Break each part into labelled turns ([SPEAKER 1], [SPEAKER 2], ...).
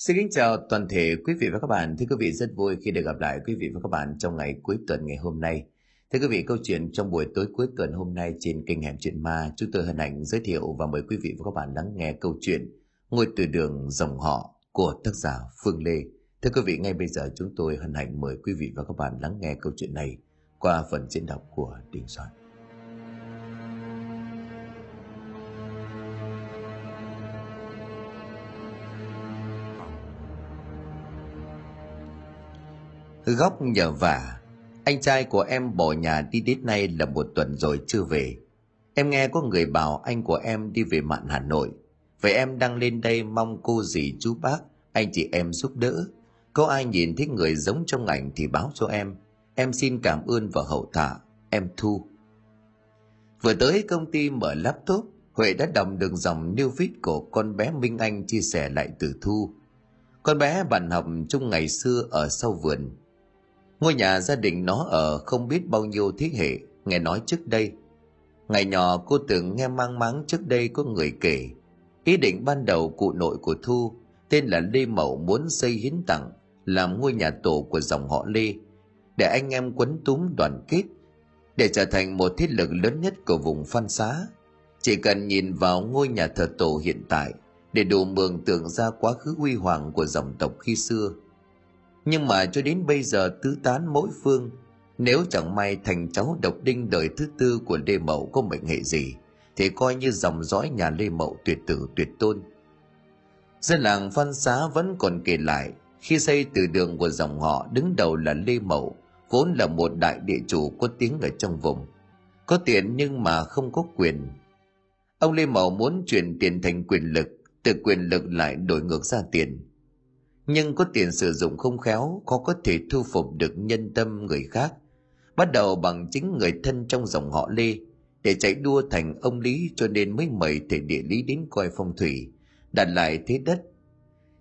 [SPEAKER 1] Xin kính chào toàn thể quý vị và các bạn. Thưa quý vị rất vui khi được gặp lại quý vị và các bạn trong ngày cuối tuần ngày hôm nay. Thưa quý vị, câu chuyện trong buổi tối cuối tuần hôm nay trên kênh Hẻm Chuyện Ma, chúng tôi hân hạnh giới thiệu và mời quý vị và các bạn lắng nghe câu chuyện Ngôi từ đường dòng họ của tác giả Phương Lê. Thưa quý vị, ngay bây giờ chúng tôi hân hạnh mời quý vị và các bạn lắng nghe câu chuyện này qua phần diễn đọc của Đình Soạn. Góc nhờ vả. Anh trai của em bỏ nhà đi đến nay là một tuần rồi chưa về. Em nghe có người bảo anh của em đi về mạn Hà Nội. Vậy em đang lên đây mong cô dì chú bác, Anh chị em giúp đỡ. Có ai nhìn thấy người giống trong ảnh thì báo cho em. Em xin cảm ơn và hậu thả. Em Thu. Vừa tới công ty mở laptop, Huệ đã đọc được dòng new viết của con bé Minh Anh chia sẻ lại từ Thu. Con bé bạn học chung ngày xưa ở sau vườn. Ngôi nhà gia đình nó ở không biết bao nhiêu thế hệ, nghe nói trước đây. Ngày nhỏ cô từng nghe mang máng trước đây có người kể. Ý định ban đầu cụ nội của Thu, tên là Lê Mậu muốn xây hiến tặng, làm ngôi nhà tổ của dòng họ Lê, để anh em quấn túm đoàn kết, để trở thành một thế lực lớn nhất của vùng Phan Xá. Chỉ cần nhìn vào ngôi nhà thờ tổ hiện tại để đủ mường tượng ra quá khứ huy hoàng của dòng tộc khi xưa – nhưng mà cho đến bây giờ tứ tán mỗi phương, nếu chẳng may thành cháu độc đinh đời thứ tư của lê mậu có mệnh hệ gì, thì coi như dòng dõi nhà lê mậu tuyệt tử, tuyệt tôn. Dân làng phan xá vẫn còn kể lại, khi xây từ đường của dòng họ đứng đầu là lê mậu, vốn là một đại địa chủ có tiếng ở trong vùng. Có tiền nhưng mà không có quyền. Ông lê mậu muốn chuyển tiền thành quyền lực, từ quyền lực lại đổi ngược ra tiền nhưng có tiền sử dụng không khéo, khó có thể thu phục được nhân tâm người khác. Bắt đầu bằng chính người thân trong dòng họ lê, để chạy đua thành ông lý cho nên mới mời thầy địa lý đến coi phong thủy, đặt lại thế đất.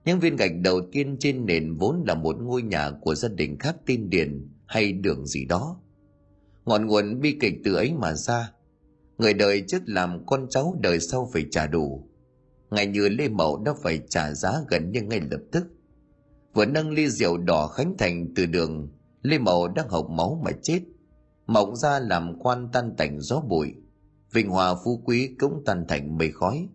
[SPEAKER 1] Những viên gạch đầu tiên trên nền vốn là một ngôi nhà của gia đình khác tin điền hay đường gì đó. Ngọn nguồn bi kịch từ ấy mà ra. Người đời trước làm con cháu đời sau phải trả đủ. Ngày như lê mậu đã phải trả giá gần như ngay lập tức vừa nâng ly rượu đỏ khánh thành từ đường. Lê mậu đang hộc máu mà chết. Mộng ra làm quan tan tành gió bụi. Vinh hòa phú quý cũng tan thành mây khói.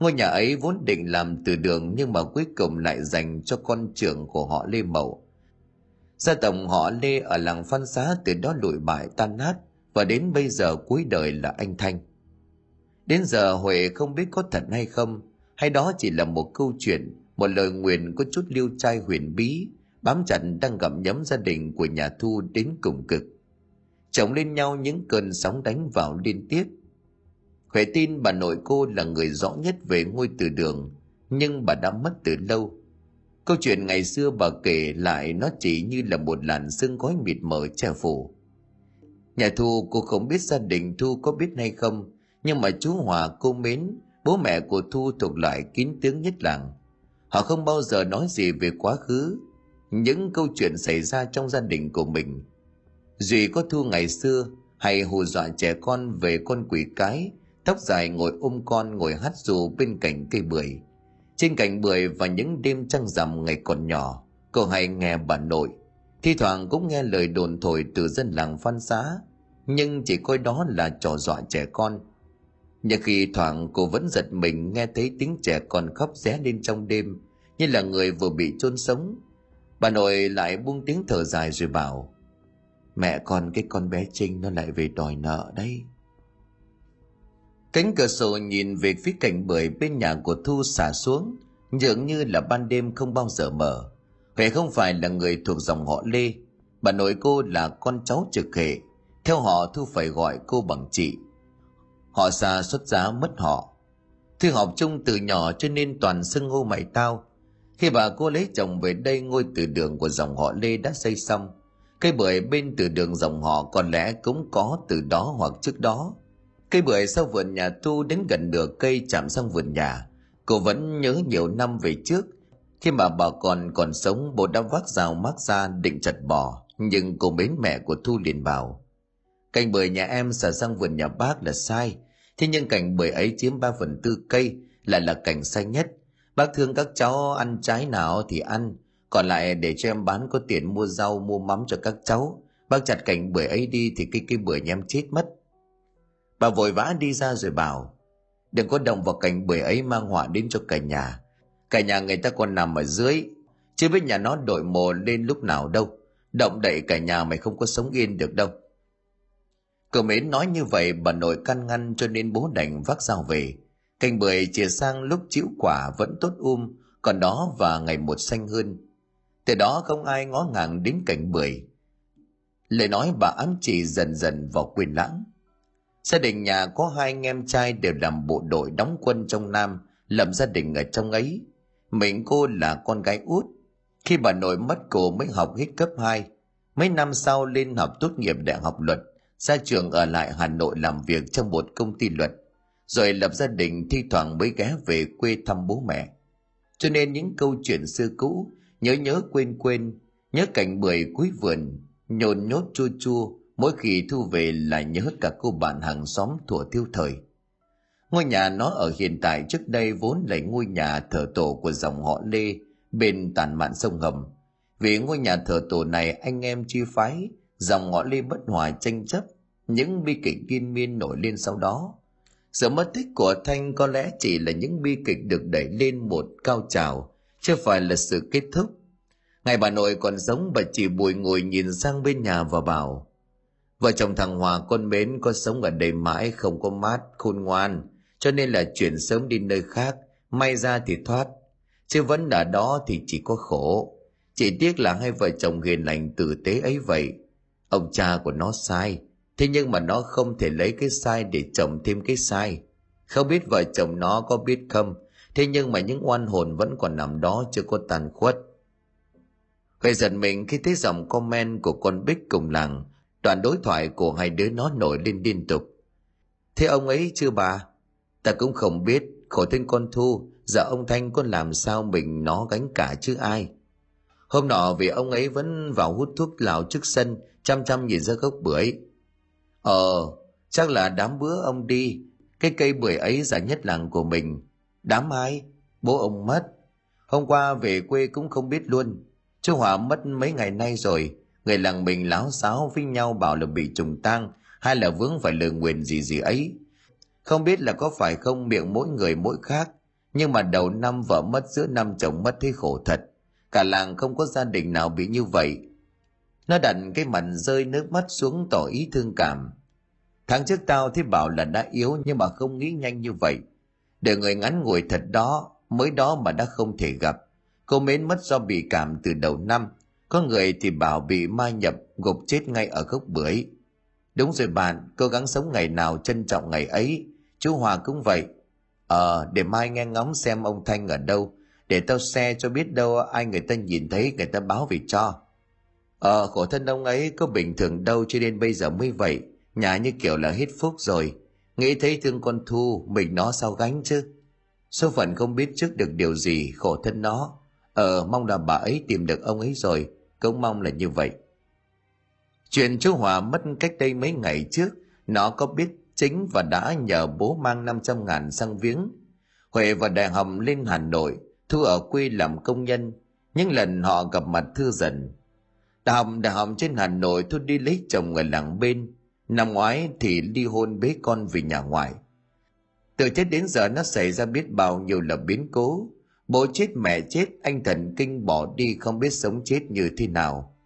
[SPEAKER 1] Ngôi nhà ấy vốn định làm từ đường nhưng mà cuối cùng lại dành cho con trưởng của họ lê mậu. Gia tộc họ lê ở làng phan xá từ đó lụi bại tan nát và đến bây giờ cuối đời là anh thanh. Đến giờ huệ không biết có thật hay không, hay đó chỉ là một câu chuyện một lời nguyền có chút liêu trai huyền bí, bám chặt đang gặm nhấm gia đình của nhà thu đến cùng cực. Chồng lên nhau những cơn sóng đánh vào liên tiếp. Khỏe tin bà nội cô là người rõ nhất về ngôi từ đường, nhưng bà đã mất từ lâu. Câu chuyện ngày xưa bà kể lại nó chỉ như là một làn sương gói mịt mờ che phủ. Nhà thu, cô không biết gia đình thu có biết hay không, nhưng mà chú hòa, cô mến, bố mẹ của thu thuộc loại kín tướng nhất làng họ không bao giờ nói gì về quá khứ, những câu chuyện xảy ra trong gia đình của mình. Duy có thu ngày xưa hay hù dọa trẻ con về con quỷ cái, tóc dài ngồi ôm con ngồi hát dù bên cạnh cây bưởi. Trên cành bưởi và những đêm trăng rằm ngày còn nhỏ cậu hay nghe bà nội. Thi thoảng cũng nghe lời đồn thổi từ dân làng phan xá, nhưng chỉ coi đó là trò dọa trẻ con nhưng khi thoảng cô vẫn giật mình nghe thấy tiếng trẻ con khóc ré lên trong đêm, như là người vừa bị chôn sống. Bà nội lại buông tiếng thở dài rồi bảo, mẹ con, cái con bé trinh nó lại về đòi nợ đấy. Cánh cửa sổ nhìn về phía cạnh bưởi bên nhà của thu xả xuống, dường như là ban đêm không bao giờ mở. Huệ không phải là người thuộc dòng họ lê, bà nội cô là con cháu trực hệ. Theo họ, thu phải gọi cô bằng chị họ xa xuất giá mất họ. Thư học chung từ nhỏ cho nên toàn xưng hô mày tao. Khi bà cô lấy chồng về đây ngôi từ đường của dòng họ lê đã xây xong. Cây bưởi bên từ đường dòng họ có lẽ cũng có từ đó hoặc trước đó. Cây bưởi sau vườn nhà thu đến gần nửa cây chạm sang vườn nhà. Cô vẫn nhớ nhiều năm về trước. Khi mà bà còn còn sống, bố đã vác rào mác ra định chặt bỏ nhưng cô mến mẹ của thu liền bảo cành bưởi nhà em xả sang vườn nhà bác là sai thế nhưng cành bưởi ấy chiếm ba phần tư cây lại là cành xanh nhất Bác thương các cháu ăn trái nào thì ăn, còn lại để cho em bán có tiền mua rau mua mắm cho các cháu. Bác chặt cành bưởi ấy đi thì cái cây bưởi nhà em chết mất. Bà vội vã đi ra rồi bảo, đừng có động vào cành bưởi ấy mang họa đến cho cả nhà. Cả nhà người ta còn nằm ở dưới, chứ biết nhà nó đổi mồ lên lúc nào đâu. Động đậy cả nhà mày không có sống yên được đâu. Cậu mến nói như vậy bà nội căn ngăn cho nên bố đành vác dao về. Cành bưởi chia sang lúc chịu quả vẫn tốt um, còn đó và ngày một xanh hơn. Từ đó không ai ngó ngàng đến cành bưởi. Lời nói bà ám chỉ dần dần vào quyền lãng. Gia đình nhà có hai anh em trai đều làm bộ đội đóng quân trong Nam, lập gia đình ở trong ấy. Mình cô là con gái út. Khi bà nội mất cô mới học hết cấp 2. Mấy năm sau lên học tốt nghiệp đại học luật, ra trường ở lại Hà Nội làm việc trong một công ty luật. Rồi lập gia đình thi thoảng mới ghé về quê thăm bố mẹ. Cho nên những câu chuyện xưa cũ, nhớ nhớ quên quên, nhớ cảnh bưởi cuối vườn, nhồn nhốt chua chua, mỗi khi thu về là nhớ cả cô bạn hàng xóm thuở thiêu thời. Ngôi nhà nó ở hiện tại trước đây vốn là ngôi nhà thờ tổ của dòng họ Lê bên tàn mạn sông Hầm. Vì ngôi nhà thờ tổ này anh em chi phái, dòng ngõ Lê bất hòa tranh chấp, những bi kịch kiên miên nổi lên sau đó. Sự mất tích của Thanh có lẽ chỉ là những bi kịch được đẩy lên một cao trào, chưa phải là sự kết thúc. Ngày bà nội còn sống bà chỉ bùi ngồi nhìn sang bên nhà và bảo Vợ chồng thằng Hòa con mến có sống ở đây mãi không có mát, khôn ngoan, cho nên là chuyển sớm đi nơi khác, may ra thì thoát. Chứ vẫn ở đó thì chỉ có khổ. Chỉ tiếc là hai vợ chồng hiền lành tử tế ấy vậy. Ông cha của nó sai, thế nhưng mà nó không thể lấy cái sai để chồng thêm cái sai. Không biết vợ chồng nó có biết không, thế nhưng mà những oan hồn vẫn còn nằm đó chưa có tàn khuất. Gây giật mình khi thấy dòng comment của con Bích cùng làng Đoạn đối thoại của hai đứa nó nổi lên liên tục. Thế ông ấy chưa bà? Ta cũng không biết, khổ thân con Thu, giờ ông Thanh con làm sao mình nó gánh cả chứ ai. Hôm nọ vì ông ấy vẫn vào hút thuốc lào trước sân, chăm chăm nhìn ra gốc bưởi. Ờ, chắc là đám bữa ông đi, cái cây bưởi ấy dài nhất làng của mình. Đám ai? Bố ông mất. Hôm qua về quê cũng không biết luôn. Chú Hòa mất mấy ngày nay rồi, người làng mình láo xáo với nhau bảo là bị trùng tang hay là vướng phải lời nguyền gì gì ấy không biết là có phải không miệng mỗi người mỗi khác nhưng mà đầu năm vợ mất giữa năm chồng mất thấy khổ thật cả làng không có gia đình nào bị như vậy nó đặt cái mặt rơi nước mắt xuống tỏ ý thương cảm tháng trước tao thấy bảo là đã yếu nhưng mà không nghĩ nhanh như vậy để người ngắn ngủi thật đó mới đó mà đã không thể gặp cô mến mất do bị cảm từ đầu năm có người thì bảo bị ma nhập gục chết ngay ở gốc bưởi. Đúng rồi bạn, cố gắng sống ngày nào trân trọng ngày ấy. Chú Hòa cũng vậy. Ờ, để mai nghe ngóng xem ông Thanh ở đâu. Để tao xe cho biết đâu ai người ta nhìn thấy người ta báo về cho. Ờ, khổ thân ông ấy có bình thường đâu cho nên bây giờ mới vậy. Nhà như kiểu là hết phúc rồi. Nghĩ thấy thương con Thu, mình nó sao gánh chứ. Số phận không biết trước được điều gì, khổ thân nó. Ờ, mong là bà ấy tìm được ông ấy rồi cũng mong là như vậy chuyện chú hòa mất cách đây mấy ngày trước nó có biết chính và đã nhờ bố mang 500 ngàn sang viếng huệ và đại hồng lên hà nội thu ở quê làm công nhân những lần họ gặp mặt thư dần đại hồng đại hồng trên hà nội thu đi lấy chồng ở làng bên. Năm ngoái thì ly hôn bế con về nhà ngoại. Từ chết đến giờ nó xảy ra biết bao nhiêu là biến cố. Bố chết mẹ chết, anh thần kinh bỏ đi không biết sống chết như thế nào.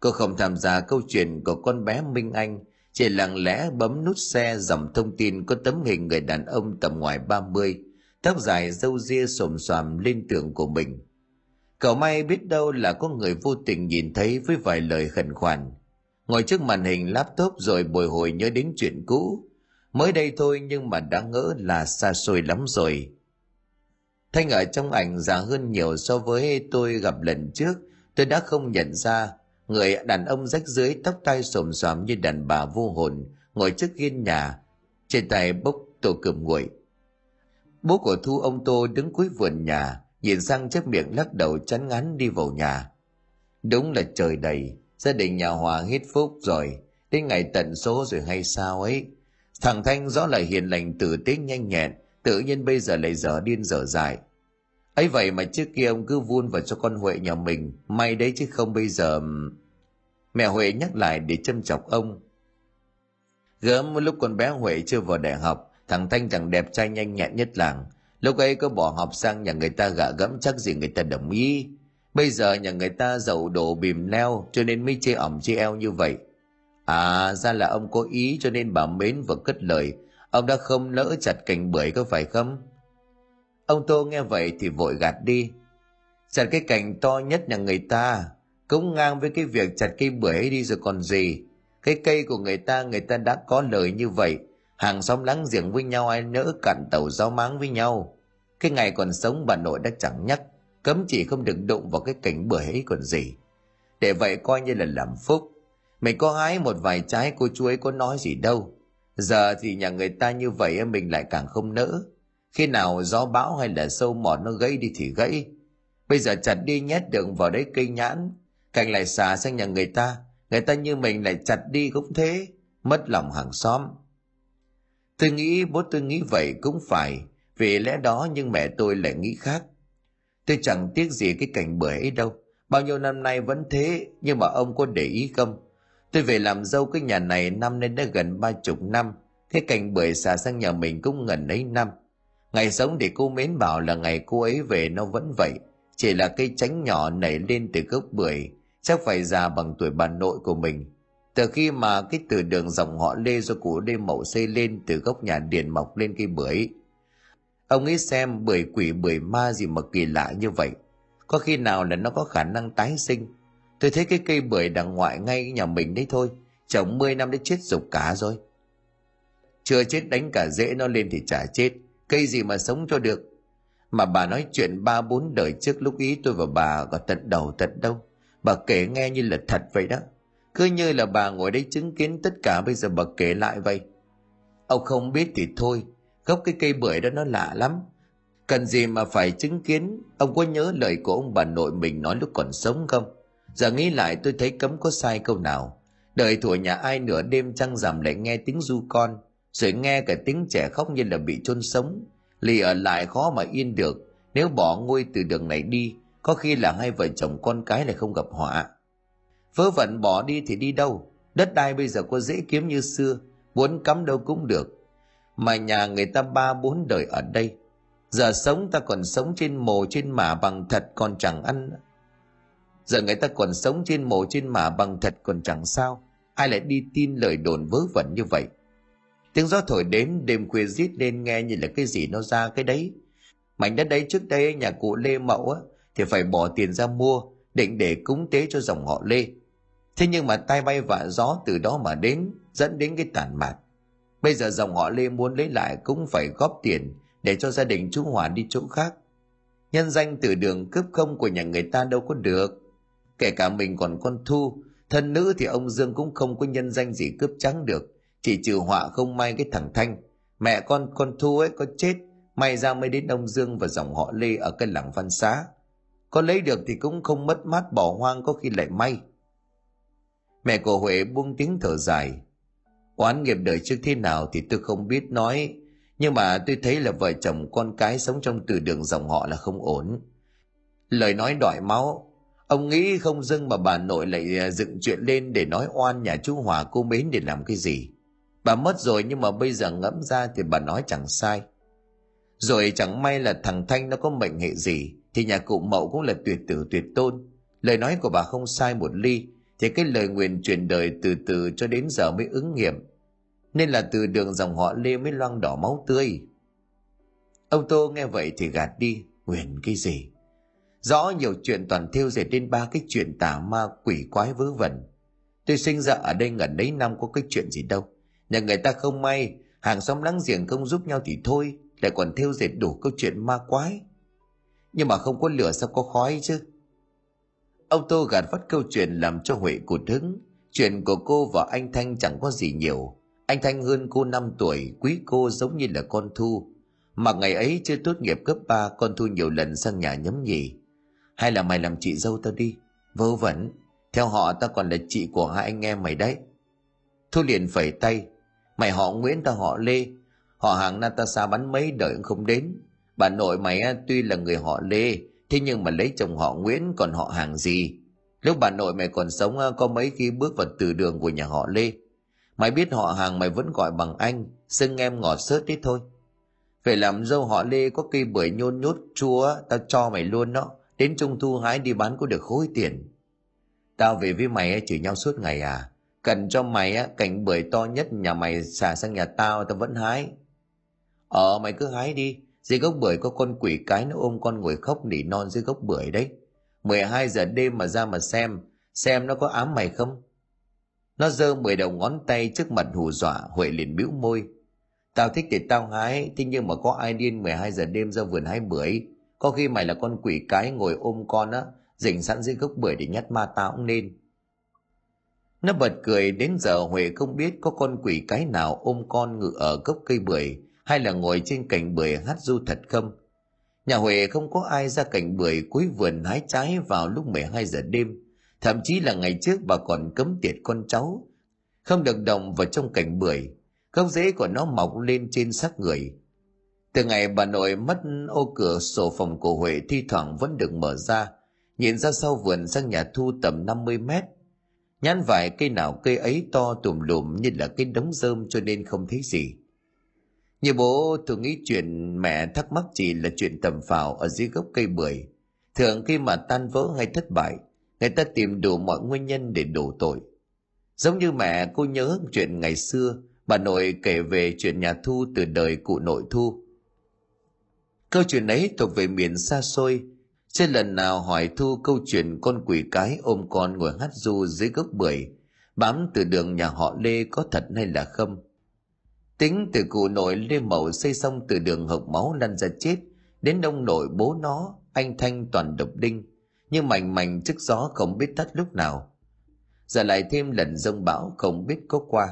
[SPEAKER 1] Cô không tham gia câu chuyện của con bé Minh Anh, chỉ lặng lẽ bấm nút xe dòng thông tin có tấm hình người đàn ông tầm ngoài 30, tóc dài râu ria xồm xoàm lên tường của mình. Cậu may biết đâu là có người vô tình nhìn thấy với vài lời khẩn khoản. Ngồi trước màn hình laptop rồi bồi hồi nhớ đến chuyện cũ. Mới đây thôi nhưng mà đã ngỡ là xa xôi lắm rồi. Thanh ở trong ảnh già hơn nhiều so với tôi gặp lần trước, tôi đã không nhận ra người đàn ông rách dưới tóc tai xồm xoàm như đàn bà vô hồn ngồi trước hiên nhà, trên tay bốc tô cơm nguội. Bố của Thu ông Tô đứng cuối vườn nhà, nhìn sang chép miệng lắc đầu chán ngán đi vào nhà. Đúng là trời đầy, gia đình nhà Hòa hết phúc rồi, đến ngày tận số rồi hay sao ấy. Thằng Thanh rõ là hiền lành tử tế nhanh nhẹn, tự nhiên bây giờ lại dở điên dở dại ấy vậy mà trước kia ông cứ vun vào cho con huệ nhà mình may đấy chứ không bây giờ mẹ huệ nhắc lại để châm chọc ông gớm lúc con bé huệ chưa vào đại học thằng thanh thằng đẹp trai nhanh nhẹn nhất làng lúc ấy có bỏ học sang nhà người ta gạ gẫm, chắc gì người ta đồng ý. Bây giờ nhà người ta giàu đổ bìm leo, cho nên mới chê ỏm chê eo như vậy. À ra là ông có ý cho nên bà mến vừa cất lời. Ông đã không nỡ chặt cành bưởi có phải không? Ông tô nghe vậy thì vội gạt đi. Chặt cái cành to nhất nhà người ta, cũng ngang với cái việc chặt cây bưởi đi rồi còn gì. Cái cây của người ta người ta đã có lời như vậy hàng xóm láng giềng với nhau ai nỡ cạn tàu giao máng với nhau. Cái ngày còn sống bà nội đã chẳng nhắc, cấm chỉ không được đụng vào cái cảnh bừa ấy còn gì. Để vậy coi như là làm phúc. Mình có hái một vài trái, cô chú ấy có nói gì đâu. Giờ thì nhà người ta như vậy mình lại càng không nỡ. Khi nào gió bão hay là sâu mọt nó gãy đi thì gãy. Bây giờ chặt đi nhét đường vào đấy cây nhãn. Cành lại xả sang nhà người ta. Người ta như mình lại chặt đi cũng thế. Mất lòng hàng xóm tôi nghĩ bố tôi nghĩ vậy cũng phải. Vì lẽ đó nhưng mẹ tôi lại nghĩ khác. Tôi chẳng tiếc gì cái cảnh bưởi ấy đâu. Bao nhiêu năm nay vẫn thế, nhưng mà ông có để ý không? Tôi về làm dâu cái nhà này năm nên đã gần ba chục năm. Cái cảnh bưởi xả sang nhà mình cũng gần ấy năm. Ngày sống để cô mến bảo là ngày cô ấy về nó vẫn vậy. Chỉ là cây tránh nhỏ nảy lên từ gốc bưởi. Chắc phải già bằng tuổi bà nội của mình từ khi mà cái từ đường dòng họ lê do cụ lê mậu xây lên từ gốc nhà điền mọc lên cây bưởi, ông ấy xem bưởi quỷ, bưởi ma gì mà kỳ lạ như vậy. Có khi nào là nó có khả năng tái sinh? Tôi thấy cái cây bưởi đằng ngoại ngay nhà mình đấy thôi trồng 10 năm đã chết rục cả rồi. Chưa chết đánh cả rễ nó lên thì chả chết, cây gì mà sống cho được? Mà bà nói chuyện ba bốn đời trước lúc ý tôi và bà có tận đầu tận đâu. Bà kể nghe như là thật vậy đó cứ như là bà ngồi đây chứng kiến tất cả bây giờ bà kể lại vậy. Ông không biết thì thôi, gốc cái cây bưởi đó nó lạ lắm. Cần gì mà phải chứng kiến? Ông có nhớ lời của ông bà nội mình nói lúc còn sống không? Giờ nghĩ lại tôi thấy cấm có sai câu nào. Đời thủa nhà ai nửa đêm trăng rằm lại nghe tiếng du con, rồi nghe cả tiếng trẻ khóc như là bị chôn sống. Lì ở lại khó mà yên được, nếu bỏ ngôi từ đường này đi, có khi là hai vợ chồng con cái lại không gặp họa vớ vẩn bỏ đi thì đi đâu? Đất đai bây giờ có dễ kiếm như xưa, muốn cắm đâu cũng được. Mà nhà người ta ba bốn đời ở đây. Giờ sống ta còn sống trên mồ, trên mả bằng thật còn chẳng ăn. Giờ người ta còn sống trên mồ, trên mả bằng thật còn chẳng sao. Ai lại đi tin lời đồn vớ vẩn như vậy? Tiếng gió thổi đến, đêm khuya rít lên nghe như là cái gì nó ra cái đấy. Mảnh đất đấy trước đây, nhà cụ lê mậu á, thì phải bỏ tiền ra mua, định để cúng tế cho dòng họ lê thế nhưng mà tay bay vạ gió từ đó mà đến, dẫn đến cái tàn mạt. Bây giờ dòng họ lê muốn lấy lại cũng phải góp tiền để cho gia đình chú hòa đi chỗ khác. Nhân danh từ đường cướp không của nhà người ta đâu có được. Kể cả mình còn con thu, thân nữ thì ông dương cũng không có nhân danh gì cướp trắng được. Chỉ trừ họa không may cái thằng thanh. Mẹ con con thu ấy có chết, may ra mới đến ông dương và dòng họ lê ở cái làng văn xá. Có lấy được thì cũng không mất mát bỏ hoang có khi lại may mẹ của huệ buông tiếng thở dài. Oán nghiệp đời trước thế nào thì tôi không biết nói, nhưng mà tôi thấy là vợ chồng con cái sống trong từ đường dòng họ là không ổn. Lời nói đòi máu, ông nghĩ không dưng mà bà nội lại à, dựng chuyện lên để nói oan nhà chú hòa cô mến để làm cái gì. Bà mất rồi nhưng mà bây giờ ngẫm ra thì bà nói chẳng sai. Rồi chẳng may là thằng thanh nó có mệnh hệ gì, thì nhà cụ mậu cũng là tuyệt tử, tuyệt tôn. Lời nói của bà không sai một ly thì cái lời nguyện truyền đời từ từ cho đến giờ mới ứng nghiệm. Nên là từ đường dòng họ lê mới loang đỏ máu tươi. Ông tô nghe vậy thì gạt đi. Nguyện cái gì? Rõ nhiều chuyện toàn thêu dệt đến ba cái chuyện tà ma, quỷ quái vớ vẩn. Tôi sinh ra ở đây gần đấy năm có cái chuyện gì đâu. Nhà người ta không may, hàng xóm láng giềng không giúp nhau thì thôi, lại còn thêu dệt đủ câu chuyện ma quái. Nhưng mà không có lửa sao có khói chứ? Ông tô gạt vắt câu chuyện làm cho huệ cụt hứng. Chuyện của cô và anh thanh chẳng có gì nhiều. Anh thanh hơn cô 5 tuổi quý cô giống như là con thu. Mà ngày ấy chưa tốt nghiệp cấp 3 con thu nhiều lần sang nhà nhấm nhì. Hay là mày làm chị dâu tao đi. Vớ vẩn. Theo họ tao còn là chị của hai anh em mày đấy. Thu liền phẩy tay. Mày họ nguyễn tao họ lê. Họ hàng Natasha bắn mấy đời cũng không đến. Bà nội mày tuy là người họ Lê, thế nhưng mà lấy chồng họ Nguyễn còn họ hàng gì? Lúc bà nội mày còn sống à, có mấy khi bước vào từ đường của nhà họ Lê. Mày biết họ hàng mày vẫn gọi bằng anh, xưng em ngọt sớt đấy thôi. Phải làm dâu họ Lê có cây bưởi nhôn nhút chua, tao cho mày luôn đó. Đến trung thu hái đi bán có được khối tiền. Tao về với mày chửi nhau suốt ngày à? Cần cho mày á, cành bưởi to nhất nhà mày xả sang nhà tao tao vẫn hái. Ờ mày cứ hái đi, dưới gốc bưởi có con quỷ cái nó ôm con ngồi khóc nỉ non dưới gốc bưởi đấy. 12 giờ đêm mà ra mà xem, xem nó có ám mày không? Nó giơ mười đầu ngón tay trước mặt hù dọa, Huệ liền bĩu môi. Tao thích thì tao hái, thế nhưng mà có ai điên 12 giờ đêm ra vườn hái bưởi. Có khi mày là con quỷ cái ngồi ôm con á, dình sẵn dưới gốc bưởi để nhát ma tao cũng nên. Nó bật cười đến giờ Huệ không biết có con quỷ cái nào ôm con ngự ở gốc cây bưởi hay là ngồi trên cành bưởi hát du thật không. Nhà Huệ không có ai ra cành bưởi cuối vườn hái trái vào lúc 12 giờ đêm. Thậm chí là ngày trước bà còn cấm tiệt con cháu. Không được động vào trong cành bưởi. Gốc rễ của nó mọc lên trên xác người. Từ ngày bà nội mất ô cửa, sổ phòng của Huệ thi thoảng vẫn được mở ra. Nhìn ra sau vườn sang nhà thu tầm 50 mét. Nhãn vải cây nào cây ấy to tùm lùm như là cái đống rơm cho nên không thấy gì. Như bố thường nghĩ chuyện mẹ thắc mắc chỉ là chuyện tầm phào ở dưới gốc cây bưởi. Thường khi mà tan vỡ hay thất bại, người ta tìm đủ mọi nguyên nhân để đổ tội. Giống như mẹ cô nhớ chuyện ngày xưa, bà nội kể về chuyện nhà Thu từ đời cụ nội Thu. Câu chuyện ấy thuộc về miền xa xôi, trên lần nào hỏi Thu câu chuyện con quỷ cái ôm con ngồi hát du dưới gốc bưởi, bám từ đường nhà họ Lê có thật hay là không. Tính từ cụ nội Lê Mậu xây xong từ đường hộc máu lăn ra chết, đến đông nội bố nó, anh Thanh toàn độc đinh, nhưng mảnh mảnh trước gió không biết tắt lúc nào. Giờ lại thêm lần rông bão không biết có qua.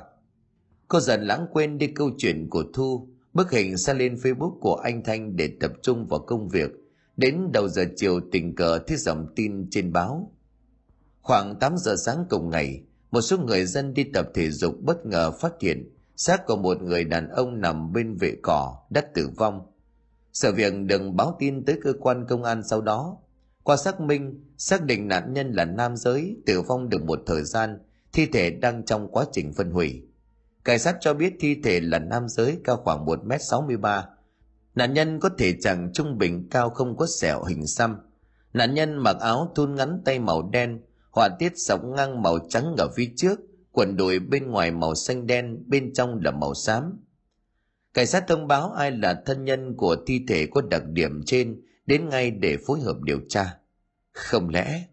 [SPEAKER 1] Cô dần lãng quên đi câu chuyện của Thu, bức hình xa lên Facebook của anh Thanh để tập trung vào công việc. Đến đầu giờ chiều tình cờ thấy dòng tin trên báo. Khoảng 8 giờ sáng cùng ngày, một số người dân đi tập thể dục bất ngờ phát hiện xác của một người đàn ông nằm bên vệ cỏ đã tử vong. Sự việc đừng báo tin tới cơ quan công an sau đó. Qua xác minh, xác định nạn nhân là nam giới tử vong được một thời gian, thi thể đang trong quá trình phân hủy. Cảnh sát cho biết thi thể là nam giới cao khoảng 1 m 63 nạn nhân có thể chẳng trung bình cao không có sẹo hình xăm. Nạn nhân mặc áo thun ngắn tay màu đen, họa tiết sọc ngang màu trắng ở phía trước quần đùi bên ngoài màu xanh đen, bên trong là màu xám cảnh sát thông báo ai là thân nhân của thi thể có đặc điểm trên, đến ngay để phối hợp điều tra không lẽ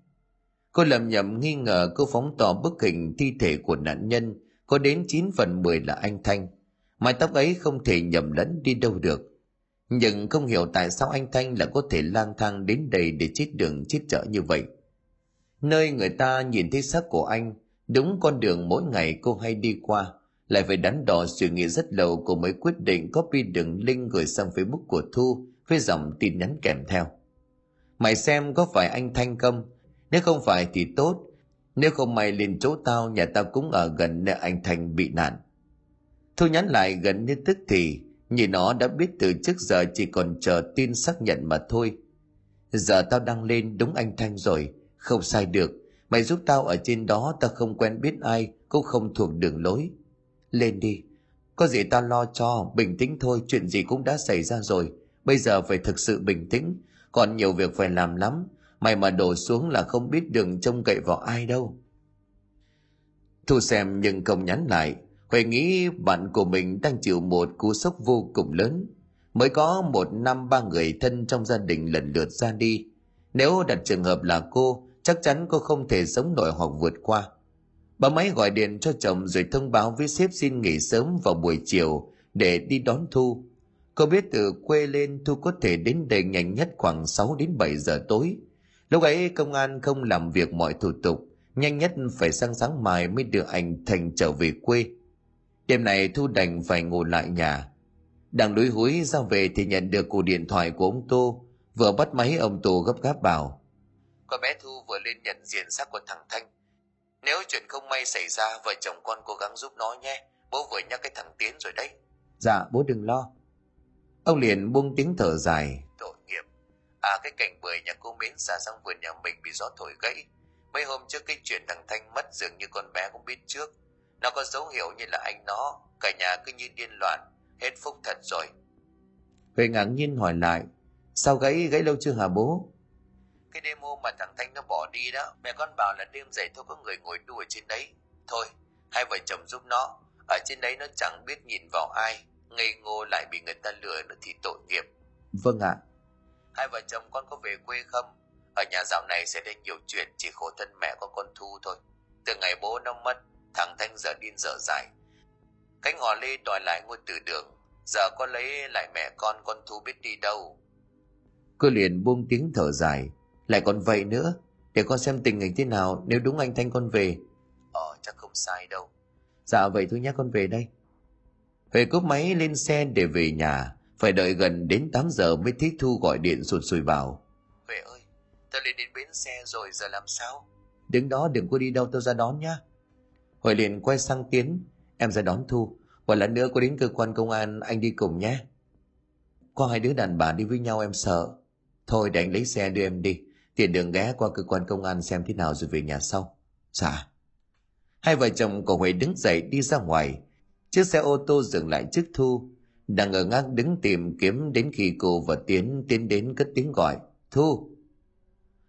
[SPEAKER 1] cô lầm nhầm nghi ngờ cô phóng tỏ bức hình thi thể của nạn nhân có đến 9 phần 10 là anh Thanh. Mái tóc ấy không thể nhầm lẫn đi đâu được. Nhưng không hiểu tại sao anh Thanh lại có thể lang thang đến đây để chết đường chết chợ như vậy. Nơi người ta nhìn thấy xác của anh Đúng con đường mỗi ngày cô hay đi qua, lại phải đắn đo suy nghĩ rất lâu cô mới quyết định copy đường link gửi sang Facebook của Thu với dòng tin nhắn kèm theo. Mày xem có phải anh Thanh không? Nếu không phải thì tốt, nếu không mày lên chỗ tao nhà tao cũng ở gần nơi anh Thanh bị nạn. Thu nhắn lại gần như tức thì, nhìn nó đã biết từ trước giờ chỉ còn chờ tin xác nhận mà thôi. Giờ tao đăng lên đúng anh Thanh rồi, không sai được, Mày giúp tao ở trên đó tao không quen biết ai, cũng không thuộc đường lối. Lên đi, có gì tao lo cho, bình tĩnh thôi, chuyện gì cũng đã xảy ra rồi. Bây giờ phải thực sự bình tĩnh, còn nhiều việc phải làm lắm. Mày mà đổ xuống là không biết đường trông cậy vào ai đâu. Thu xem nhưng không nhắn lại, Huệ nghĩ bạn của mình đang chịu một cú sốc vô cùng lớn. Mới có một năm ba người thân trong gia đình lần lượt ra đi. Nếu đặt trường hợp là cô, chắc chắn cô không thể sống nổi hoặc vượt qua. Bà máy gọi điện cho chồng rồi thông báo với sếp xin nghỉ sớm vào buổi chiều để đi đón Thu. Cô biết từ quê lên Thu có thể đến đây nhanh nhất khoảng 6 đến 7 giờ tối. Lúc ấy công an không làm việc mọi thủ tục, nhanh nhất phải sang sáng mai mới đưa anh Thành trở về quê. Đêm này Thu đành phải ngủ lại nhà. Đang đuối húi ra về thì nhận được cuộc điện thoại của ông Tô. Vừa bắt máy ông Tô gấp gáp bảo. Con bé Thu vừa lên nhận diện xác của thằng Thanh. Nếu chuyện không may xảy ra, vợ chồng con cố gắng giúp nó nhé. Bố vừa nhắc cái thằng Tiến rồi đấy. Dạ, bố đừng lo. Ông liền buông tiếng thở dài, tội nghiệp. À cái cảnh bưởi nhà cô Mến xả sang vườn nhà mình bị gió thổi gãy. Mấy hôm trước cái chuyện thằng Thanh mất dường như con bé cũng biết trước. Nó có dấu hiệu như là anh nó, cả nhà cứ như điên loạn, hết phúc thật rồi. Huệ ngạc nhiên hỏi lại, sao gãy gãy lâu chưa hả bố? Cái đêm hôm mà thằng Thanh nó bỏ đi đó, mẹ con bảo là đêm dậy thôi có người ngồi đu ở trên đấy. Thôi, hai vợ chồng giúp nó, ở trên đấy nó chẳng biết nhìn vào ai, ngây ngô lại bị người ta lừa nữa thì tội nghiệp. Vâng ạ. Hai vợ chồng con có về quê không? Ở nhà dạo này sẽ đến nhiều chuyện, chỉ khổ thân mẹ con con Thu thôi. Từ ngày bố nó mất, thằng Thanh giờ điên dở dài. Cánh họ lê đòi lại ngôi từ đường, giờ con lấy lại mẹ con con Thu biết đi đâu. Cô liền buông tiếng thở dài, lại còn vậy nữa, để con xem tình hình thế nào nếu đúng anh Thanh con về. Ờ, chắc không sai đâu. Dạ vậy thôi nhé con về đây. Huệ cúp máy lên xe để về nhà, phải đợi gần đến 8 giờ mới thấy Thu gọi điện sụt sùi vào. Huệ ơi, tao lên đến bến xe rồi giờ làm sao? Đứng đó đừng có đi đâu tao ra đón nhá. Huệ liền quay sang Tiến, em ra đón Thu. Một lần nữa có đến cơ quan công an anh đi cùng nhé. Có hai đứa đàn bà đi với nhau em sợ. Thôi để anh lấy xe đưa em đi. Tiền đường ghé qua cơ quan công an xem thế nào rồi về nhà sau. Dạ. Hai vợ chồng của Huệ đứng dậy đi ra ngoài. Chiếc xe ô tô dừng lại trước Thu. Đang ở ngang đứng tìm kiếm đến khi cô và Tiến tiến đến cất tiếng gọi. Thu!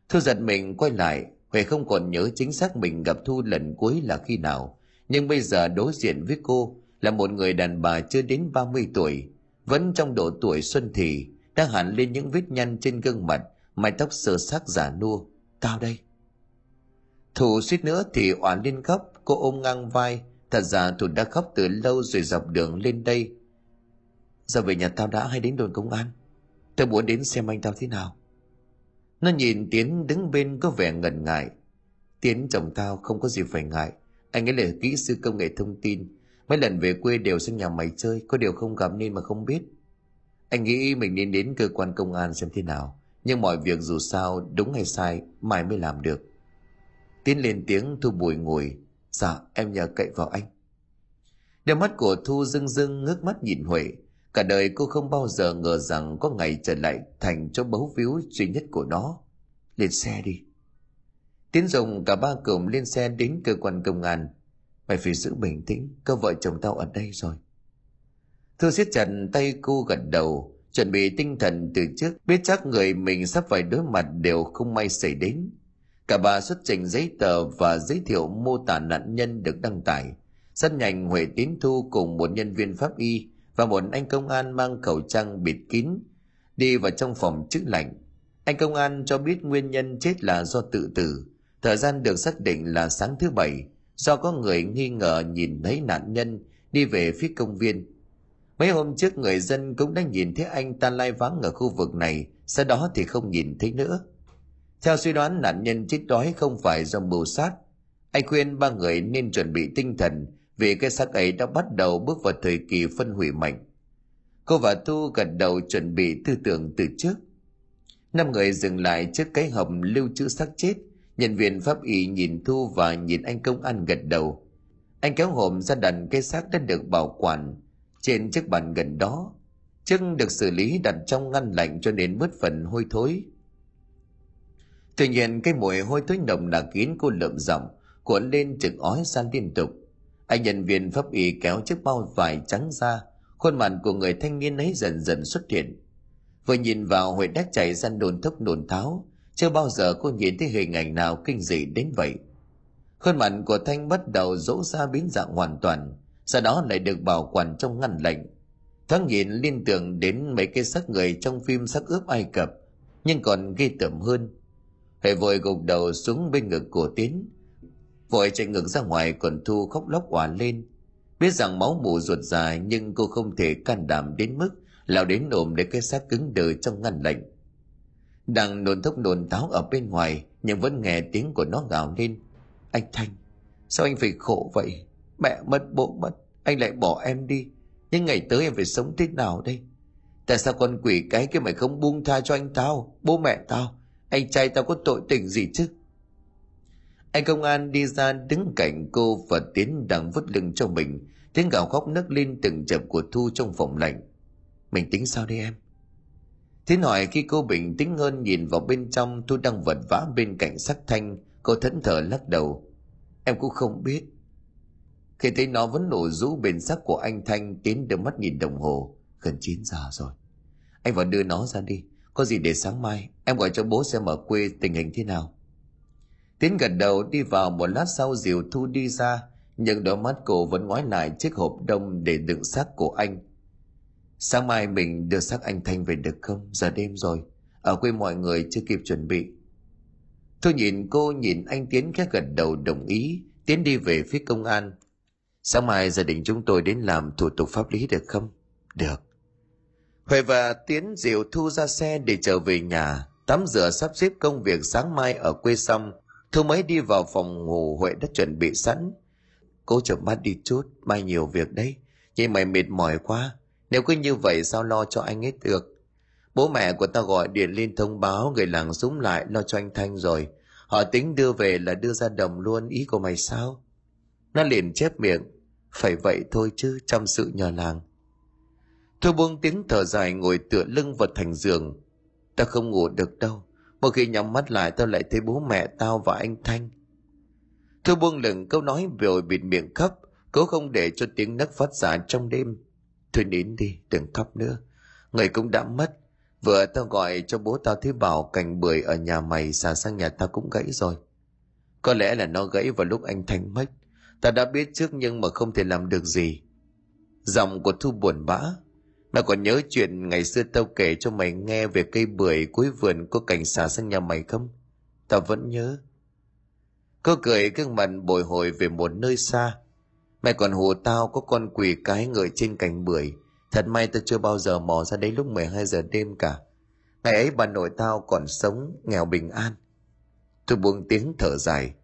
[SPEAKER 1] Thu giật mình quay lại. Huệ không còn nhớ chính xác mình gặp Thu lần cuối là khi nào. Nhưng bây giờ đối diện với cô là một người đàn bà chưa đến 30 tuổi. Vẫn trong độ tuổi xuân thì đang hẳn lên những vết nhăn trên gương mặt mái tóc sơ xác giả nua tao đây. Thủ suýt nữa thì oán lên khóc cô ôm ngang vai. Thật ra thủ đã khóc từ lâu rồi dọc đường lên đây. Giờ về nhà tao đã hay đến đồn công an. Tao muốn đến xem anh tao thế nào. Nó nhìn tiến đứng bên có vẻ ngần ngại. Tiến chồng tao không có gì phải ngại. Anh ấy là kỹ sư công nghệ thông tin. Mấy lần về quê đều sang nhà mày chơi, có điều không gặp nên mà không biết. Anh nghĩ mình nên đến cơ quan công an xem thế nào nhưng mọi việc dù sao đúng hay sai mai mới làm được. Tiến lên tiếng thu bùi ngồi. Dạ em nhờ cậy vào anh. Đôi mắt của thu rưng rưng ngước mắt nhìn huệ. Cả đời cô không bao giờ ngờ rằng có ngày trở lại thành cho bấu víu duy nhất của nó. Lên xe đi. Tiến dùng cả ba cụm lên xe đến cơ quan công an. Mày phải giữ bình tĩnh cơ vợ chồng tao ở đây rồi. Thư siết chặt tay cô gật đầu chuẩn bị tinh thần từ trước, biết chắc người mình sắp phải đối mặt đều không may xảy đến. Cả bà xuất trình giấy tờ và giới thiệu mô tả nạn nhân được đăng tải. Rất nhanh huệ tín thu cùng một nhân viên pháp y và một anh công an mang khẩu trang bịt kín đi vào trong phòng chữ lạnh anh công an cho biết nguyên nhân chết là do tự tử. Thời gian được xác định là sáng thứ bảy, do có người nghi ngờ nhìn thấy nạn nhân đi về phía công viên. Mấy hôm trước người dân cũng đã nhìn thấy anh ta lai vắng ở khu vực này, sau đó thì không nhìn thấy nữa. Theo suy đoán nạn nhân chết đói không phải do mưu sát. Anh khuyên ba người nên chuẩn bị tinh thần vì cái xác ấy đã bắt đầu bước vào thời kỳ phân hủy mạnh. Cô và thu gật đầu chuẩn bị tư tưởng từ trước. Năm người dừng lại trước cái hầm lưu trữ xác chết. Nhân viên pháp y nhìn Thu và nhìn anh công an gật đầu. Anh kéo hộp ra đặt cái xác đã được bảo quản trên chiếc bàn gần đó chân được xử lý đặt trong ngăn lạnh cho nên bớt phần hôi thối. Tuy nhiên, cái mùi hôi thối nồng đã kín cô lợm giọng, cuộn lên trực ói san liên tục. Anh nhân viên pháp y kéo chiếc bao vải trắng ra, khuôn mặt của người thanh niên ấy dần dần xuất hiện. Vừa nhìn vào, huệ đắc chạy ra đồn thốc đồn tháo. Chưa bao giờ cô nhìn thấy hình ảnh nào kinh dị đến vậy. Khuôn mặt của thanh bắt đầu dỗ ra biến dạng hoàn toàn sau đó lại được bảo quản trong ngăn lạnh. Thoáng nhìn liên tưởng đến mấy cái xác người trong phim xác ướp ai cập, nhưng còn ghê tởm hơn. Hệ vội gục đầu xuống bên ngực của tiến. Vội chạy ngược ra ngoài còn thu khóc lóc òa lên. Biết rằng máu mù ruột dài nhưng cô không thể can đảm đến mức lao đến ôm lấy cái xác cứng đờ trong ngăn lạnh. Đang nôn thốc nôn táo ở bên ngoài, nhưng vẫn nghe tiếng của nó gào lên. Anh thanh, sao anh phải khổ vậy? Mẹ mất bố mất, Anh lại bỏ em đi. Những ngày tới em phải sống thế nào đây? Tại sao con quỷ cái kia mày không buông tha cho anh tao, Bố mẹ tao? Anh trai tao có tội tình gì chứ? Anh công an đi ra đứng cạnh cô Và Tiến đang vứt lưng cho mình. Tiếng gào khóc nấc lên từng chập của Thu trong phòng lạnh. Mình tính sao đây em? Tiến hỏi khi cô bình tĩnh hơn nhìn vào bên trong, Thu đang vật vã bên cạnh sắc thanh. Cô thẫn thờ lắc đầu. Em cũng không biết. Khi thấy nó vẫn nổ rũ bên sắc của anh Thanh, Tiến đưa mắt nhìn đồng hồ Gần 9 giờ rồi Anh vào đưa nó ra đi Có gì để sáng mai Em gọi cho bố xem ở quê tình hình thế nào Tiến gật đầu đi vào một lát sau Diều Thu đi ra Nhưng đôi mắt cô vẫn ngoái lại chiếc hộp đông để đựng xác của anh Sáng mai mình đưa xác anh Thanh về được không? Giờ đêm rồi. Ở quê mọi người chưa kịp chuẩn bị. thu nhìn cô, nhìn anh Tiến khẽ gật đầu đồng ý. Tiến đi về phía công an. Sáng mai gia đình chúng tôi đến làm thủ tục pháp lý được không? Được. Huệ và Tiến dịu thu ra xe để trở về nhà. Tắm rửa sắp xếp công việc sáng mai ở quê xong. Thu mới đi vào phòng ngủ Huệ đã chuẩn bị sẵn. Cô chậm mắt đi chút, mai nhiều việc đấy. Nhưng mày mệt mỏi quá, nếu cứ như vậy sao lo cho anh ấy được? Bố mẹ của ta gọi điện lên thông báo người làng súng lại lo cho anh Thanh rồi. Họ tính đưa về là đưa ra đồng luôn ý của mày sao? Nó liền chép miệng. Phải vậy thôi chứ trong sự nhờ làng. Thôi buông tiếng thở dài ngồi tựa lưng vào thành giường. Ta không ngủ được đâu. Một khi nhắm mắt lại tao lại thấy bố mẹ tao và anh Thanh. Thôi buông lửng câu nói rồi bịt miệng khóc. Cố không để cho tiếng nấc phát ra trong đêm Thôi nín đi, đừng khóc nữa. Người cũng đã mất. Vừa tao gọi cho bố tao thấy bảo cành bưởi ở nhà mày xả sang nhà tao cũng gãy rồi. Có lẽ là nó gãy vào lúc anh Thanh mất. Ta đã biết trước nhưng mà không thể làm được gì. Giọng của Thu buồn bã. Mày còn nhớ chuyện ngày xưa tao kể cho mày nghe về cây bưởi cuối vườn có cảnh xả sang nhà mày không? Tao vẫn nhớ. Cô cười gương mặt bồi hồi về một nơi xa Mày còn hù tao có con quỷ cái ngợi trên cành bưởi. Thật may tao chưa bao giờ mò ra đấy lúc 12 giờ đêm cả. Ngày ấy bà nội tao còn sống, nghèo bình an. Tôi buông tiếng thở dài.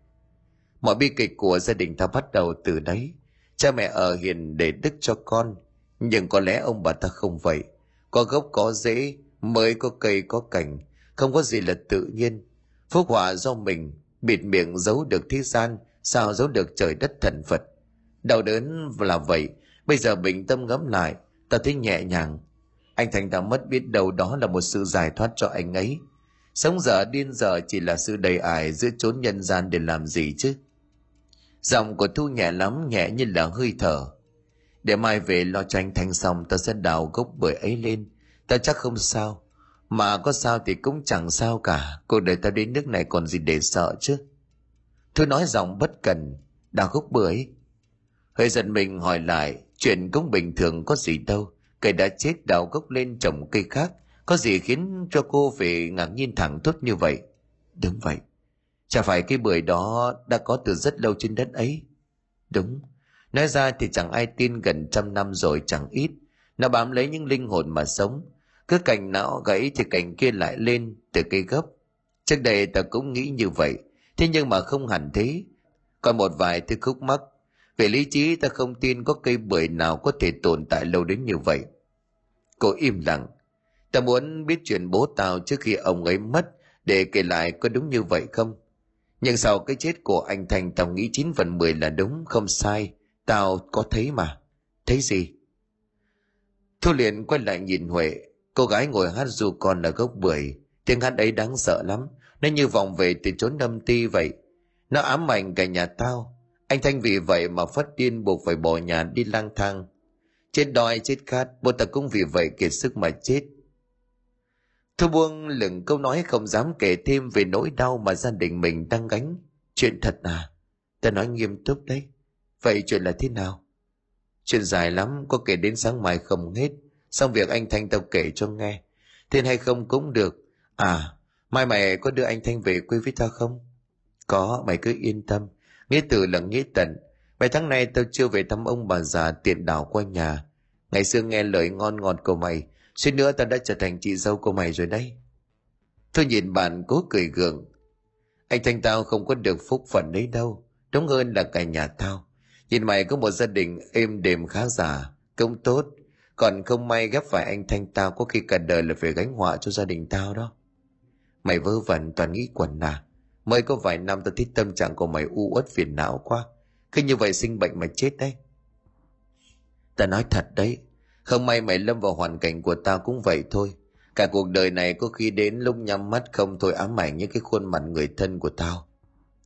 [SPEAKER 1] Mọi bi kịch của gia đình ta bắt đầu từ đấy. Cha mẹ ở hiền để đức cho con. Nhưng có lẽ ông bà ta không vậy. Có gốc có rễ, mới có cây có cành. Không có gì là tự nhiên. Phúc họa do mình, bịt miệng giấu được thế gian, sao giấu được trời đất thần Phật Đau đớn là vậy, bây giờ bình tâm ngẫm lại, ta thấy nhẹ nhàng. Anh Thành đã mất biết đâu đó là một sự giải thoát cho anh ấy. Sống giờ điên giờ chỉ là sự đầy ải giữa chốn nhân gian để làm gì chứ. Giọng của Thu nhẹ lắm, nhẹ như là hơi thở. Để mai về lo cho anh Thành xong ta sẽ đào gốc bưởi ấy lên. Ta chắc không sao. Mà có sao thì cũng chẳng sao cả. Cuộc đời ta đến nước này còn gì để sợ chứ. Thu nói giọng bất cần. Đào gốc bưởi Hơi giận mình hỏi lại, chuyện cũng bình thường có gì đâu. Cây đã chết đào gốc lên trồng cây khác, có gì khiến cho cô phải ngạc nhiên thẳng thốt như vậy? Đúng vậy. Chả phải cái bưởi đó đã có từ rất lâu trên đất ấy. Đúng. Nói ra thì chẳng ai tin gần trăm năm rồi chẳng ít. Nó bám lấy những linh hồn mà sống. Cứ cành não gãy thì cành kia lại lên từ cây gốc. Trước đây ta cũng nghĩ như vậy. Thế nhưng mà không hẳn thế. Còn một vài thứ khúc mắc về lý trí ta không tin có cây bưởi nào có thể tồn tại lâu đến như vậy. Cô im lặng. Ta muốn biết chuyện bố tao trước khi ông ấy mất để kể lại có đúng như vậy không? Nhưng sau cái chết của anh Thành tao nghĩ 9 phần 10 là đúng, không sai. Tao có thấy mà. Thấy gì? Thu liền quay lại nhìn Huệ. Cô gái ngồi hát du con ở gốc bưởi. Tiếng hát ấy đáng sợ lắm. Nó như vòng về từ chốn âm ti vậy. Nó ám ảnh cả nhà tao. Anh Thanh vì vậy mà phát điên buộc phải bỏ nhà đi lang thang. Chết đói chết khát, bố ta cũng vì vậy kiệt sức mà chết. Thu buông lửng câu nói không dám kể thêm về nỗi đau mà gia đình mình đang gánh. Chuyện thật à? Ta nói nghiêm túc đấy. Vậy chuyện là thế nào? Chuyện dài lắm, có kể đến sáng mai không hết. Xong việc anh Thanh tao kể cho nghe. Thiên hay không cũng được. À, mai mày có đưa anh Thanh về quê với tao không? Có, mày cứ yên tâm. Nghĩa tử là nghĩa tận. Mấy tháng nay tao chưa về thăm ông bà già tiện đảo qua nhà. Ngày xưa nghe lời ngon ngọt của mày, suýt nữa tao đã trở thành chị dâu của mày rồi đấy. Tôi nhìn bạn cố cười gượng. Anh Thanh tao không có được phúc phận đấy đâu. Đúng hơn là cả nhà tao. Nhìn mày có một gia đình êm đềm khá giả, công tốt. Còn không may ghép phải anh Thanh tao có khi cả đời là phải gánh họa cho gia đình tao đó. Mày vơ vẩn toàn nghĩ quần à. Mới có vài năm tao thấy tâm trạng của mày u uất phiền não quá. Cứ như vậy sinh bệnh mà chết đấy. Ta nói thật đấy. Không may mày lâm vào hoàn cảnh của tao cũng vậy thôi. Cả cuộc đời này có khi đến lúc nhắm mắt không thôi ám ảnh những cái khuôn mặt người thân của tao.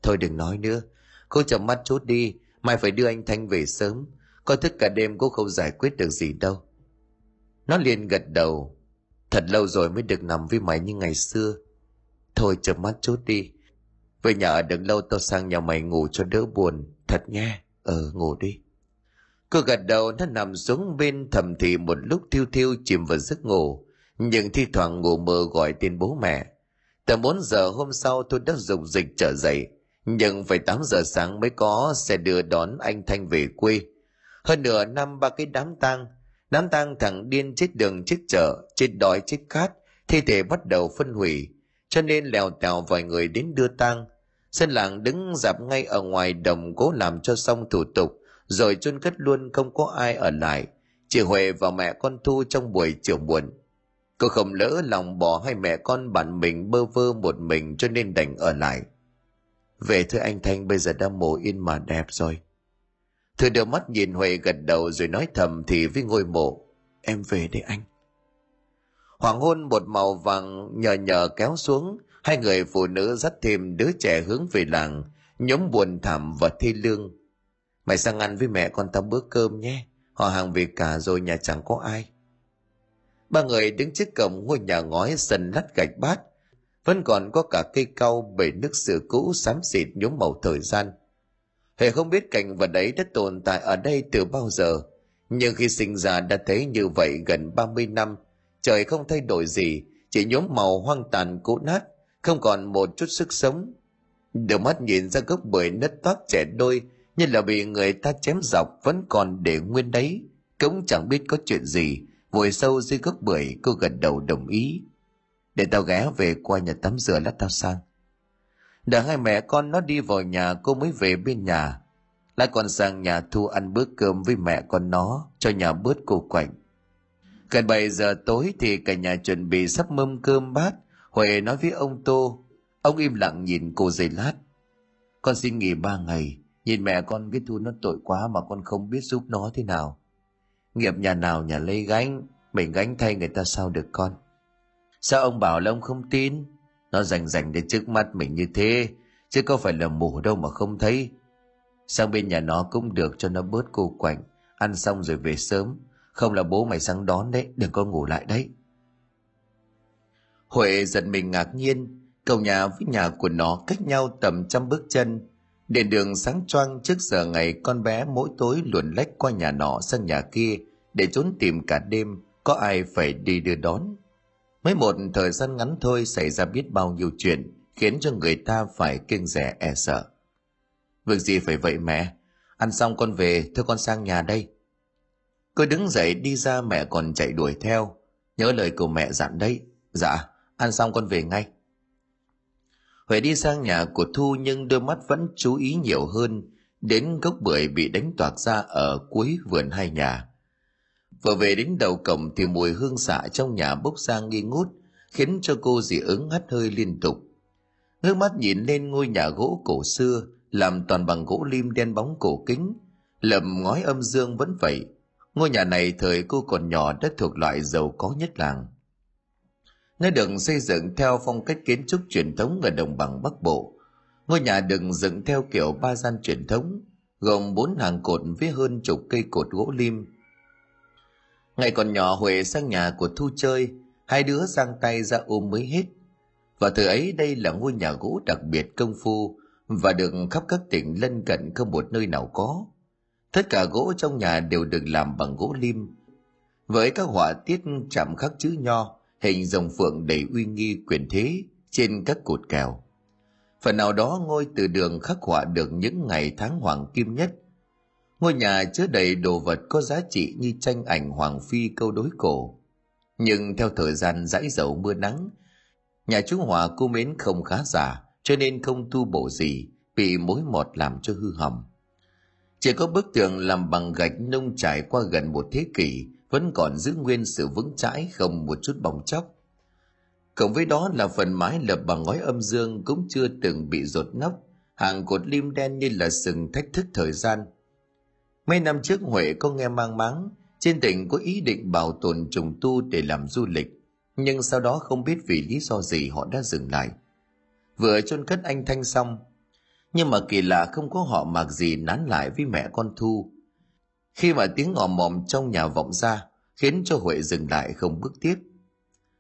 [SPEAKER 1] Thôi đừng nói nữa. Cô chậm mắt chút đi. Mai phải đưa anh Thanh về sớm. Coi thức cả đêm cô không giải quyết được gì đâu. Nó liền gật đầu. Thật lâu rồi mới được nằm với mày như ngày xưa. Thôi chậm mắt chút đi. Về nhà ở được lâu tao sang nhà mày ngủ cho đỡ buồn. Thật nghe. Ờ ngủ đi. Cô gật đầu nó nằm xuống bên thầm thì một lúc thiêu thiêu chìm vào giấc ngủ. Nhưng thi thoảng ngủ mơ gọi tên bố mẹ. Tầm 4 giờ hôm sau tôi đã dục dịch trở dậy. Nhưng phải 8 giờ sáng mới có xe đưa đón anh Thanh về quê. Hơn nửa năm ba cái đám tang. Đám tang thằng điên chết đường chết chợ, chết đói chết khát. Thi thể bắt đầu phân hủy. Cho nên lèo tèo vài người đến đưa tang. Dân làng đứng dạp ngay ở ngoài đồng cố làm cho xong thủ tục rồi chôn cất luôn không có ai ở lại. Chị huệ và mẹ con thu trong buổi chiều buồn cô không lỡ lòng bỏ hai mẹ con bạn mình bơ vơ một mình cho nên đành ở lại. Về thưa anh thanh, bây giờ đã mổ yên mà đẹp rồi. Thư đưa mắt nhìn huệ gật đầu rồi nói thầm thì với ngôi mộ, em về đây anh. Hoàng hôn một màu vàng nhờ nhờ kéo xuống, hai người phụ nữ dắt thêm đứa trẻ hướng về làng. Nhóm buồn thảm và thi lương. Mày sang ăn với mẹ con tao bữa cơm nhé. Họ hàng về cả rồi nhà chẳng có ai. Ba người đứng trước cổng ngôi nhà ngói sân lát gạch bát. Vẫn còn có cả cây cau bể nước sữa cũ xám xịt nhốm màu thời gian. Hệ không biết cảnh vật ấy đã tồn tại ở đây từ bao giờ. Nhưng khi sinh ra đã thấy như vậy gần 30 năm, trời không thay đổi gì, chỉ nhốm màu hoang tàn cũ nát, không còn một chút sức sống. Đôi mắt nhìn ra gốc bưởi nứt toác trẻ đôi, như là bị người ta chém dọc vẫn còn để nguyên đấy cũng chẳng biết có chuyện gì. Vùi sâu dưới gốc bưởi, cô gật đầu đồng ý. Để tao ghé về qua nhà tắm rửa lát tao sang. Đợi hai mẹ con nó đi vào nhà, cô mới về bên nhà. Lại còn sang nhà thu ăn bữa cơm với mẹ con nó, cho nhà bớt cô quạnh. Gần bảy giờ tối thì cả nhà chuẩn bị sắp mâm cơm bát. Huệ nói với ông tô. Ông im lặng nhìn cô giây lát. Con xin nghỉ ba ngày. Nhìn mẹ con cái thu nó tội quá mà con không biết giúp nó thế nào. Nghiệp nhà nào nhà lấy gánh, mình gánh thay người ta sao được con. Sao ông bảo là ông không tin? Nó rành rành đến trước mắt mình như thế, chứ có phải là mù đâu mà không thấy. Sang bên nhà nó cũng được cho nó bớt cô quạnh, ăn xong rồi về sớm, không là bố mày sang đón đấy, đừng có ngủ lại đấy. Huệ giật mình ngạc nhiên, cầu nhà với nhà của nó cách nhau tầm trăm bước chân, Đèn đường sáng choang trước giờ ngày con bé mỗi tối luồn lách qua nhà nọ sang nhà kia để trốn tìm cả đêm, có ai phải đi đưa đón. Mới một thời gian ngắn thôi xảy ra biết bao nhiêu chuyện, khiến cho người ta phải kiêng rẻ e sợ. Việc gì phải vậy mẹ? Ăn xong con về, thôi con sang nhà đây. Cô đứng dậy đi ra mẹ còn chạy đuổi theo. Nhớ lời của mẹ dặn đấy. Dạ, ăn xong con về ngay phải đi sang nhà của Thu nhưng đôi mắt vẫn chú ý nhiều hơn đến gốc bưởi bị đánh toạc ra ở cuối vườn hai nhà. Vừa về đến đầu cổng thì mùi hương xạ trong nhà bốc ra nghi ngút, khiến cho cô dị ứng hắt hơi liên tục. Ngước mắt nhìn lên ngôi nhà gỗ cổ xưa, làm toàn bằng gỗ lim đen bóng cổ kính, lầm ngói âm dương vẫn vậy. Ngôi nhà này thời cô còn nhỏ đã thuộc loại giàu có nhất làng. Nơi được xây dựng theo phong cách kiến trúc truyền thống ở đồng bằng Bắc Bộ. Ngôi nhà được dựng theo kiểu ba gian truyền thống, gồm bốn hàng cột với hơn chục cây cột gỗ lim. Ngày còn nhỏ Huệ sang nhà của Thu chơi, hai đứa sang tay ra ôm mới hết. Và từ ấy đây là ngôi nhà gỗ đặc biệt công phu và được khắp các tỉnh lân cận không một nơi nào có. Tất cả gỗ trong nhà đều được làm bằng gỗ lim, với các họa tiết chạm khắc chữ nho, hình rồng phượng đầy uy nghi quyền thế trên các cột kèo. Phần nào đó ngôi từ đường khắc họa được những ngày tháng hoàng kim nhất. Ngôi nhà chứa đầy đồ vật có giá trị như tranh ảnh hoàng phi câu đối cổ. Nhưng theo thời gian dãi dầu mưa nắng, nhà chú Hòa cô mến không khá giả, cho nên không tu bổ gì, bị mối mọt làm cho hư hỏng. Chỉ có bức tường làm bằng gạch nung trải qua gần một thế kỷ vẫn còn giữ nguyên sự vững chãi không một chút bong chóc. Cộng với đó là phần mái lập bằng ngói âm dương cũng chưa từng bị rột nóc, hàng cột lim đen như là sừng thách thức thời gian. Mấy năm trước Huệ có nghe mang máng, Trên tỉnh có ý định bảo tồn trùng tu để làm du lịch, nhưng sau đó không biết vì lý do gì họ đã dừng lại. Vừa chôn cất anh Thanh xong, nhưng mà kỳ lạ không có họ mặc gì nán lại với mẹ con Thu. Khi mà tiếng ngòm mòm trong nhà vọng ra, khiến cho Huệ dừng lại không bước tiếp.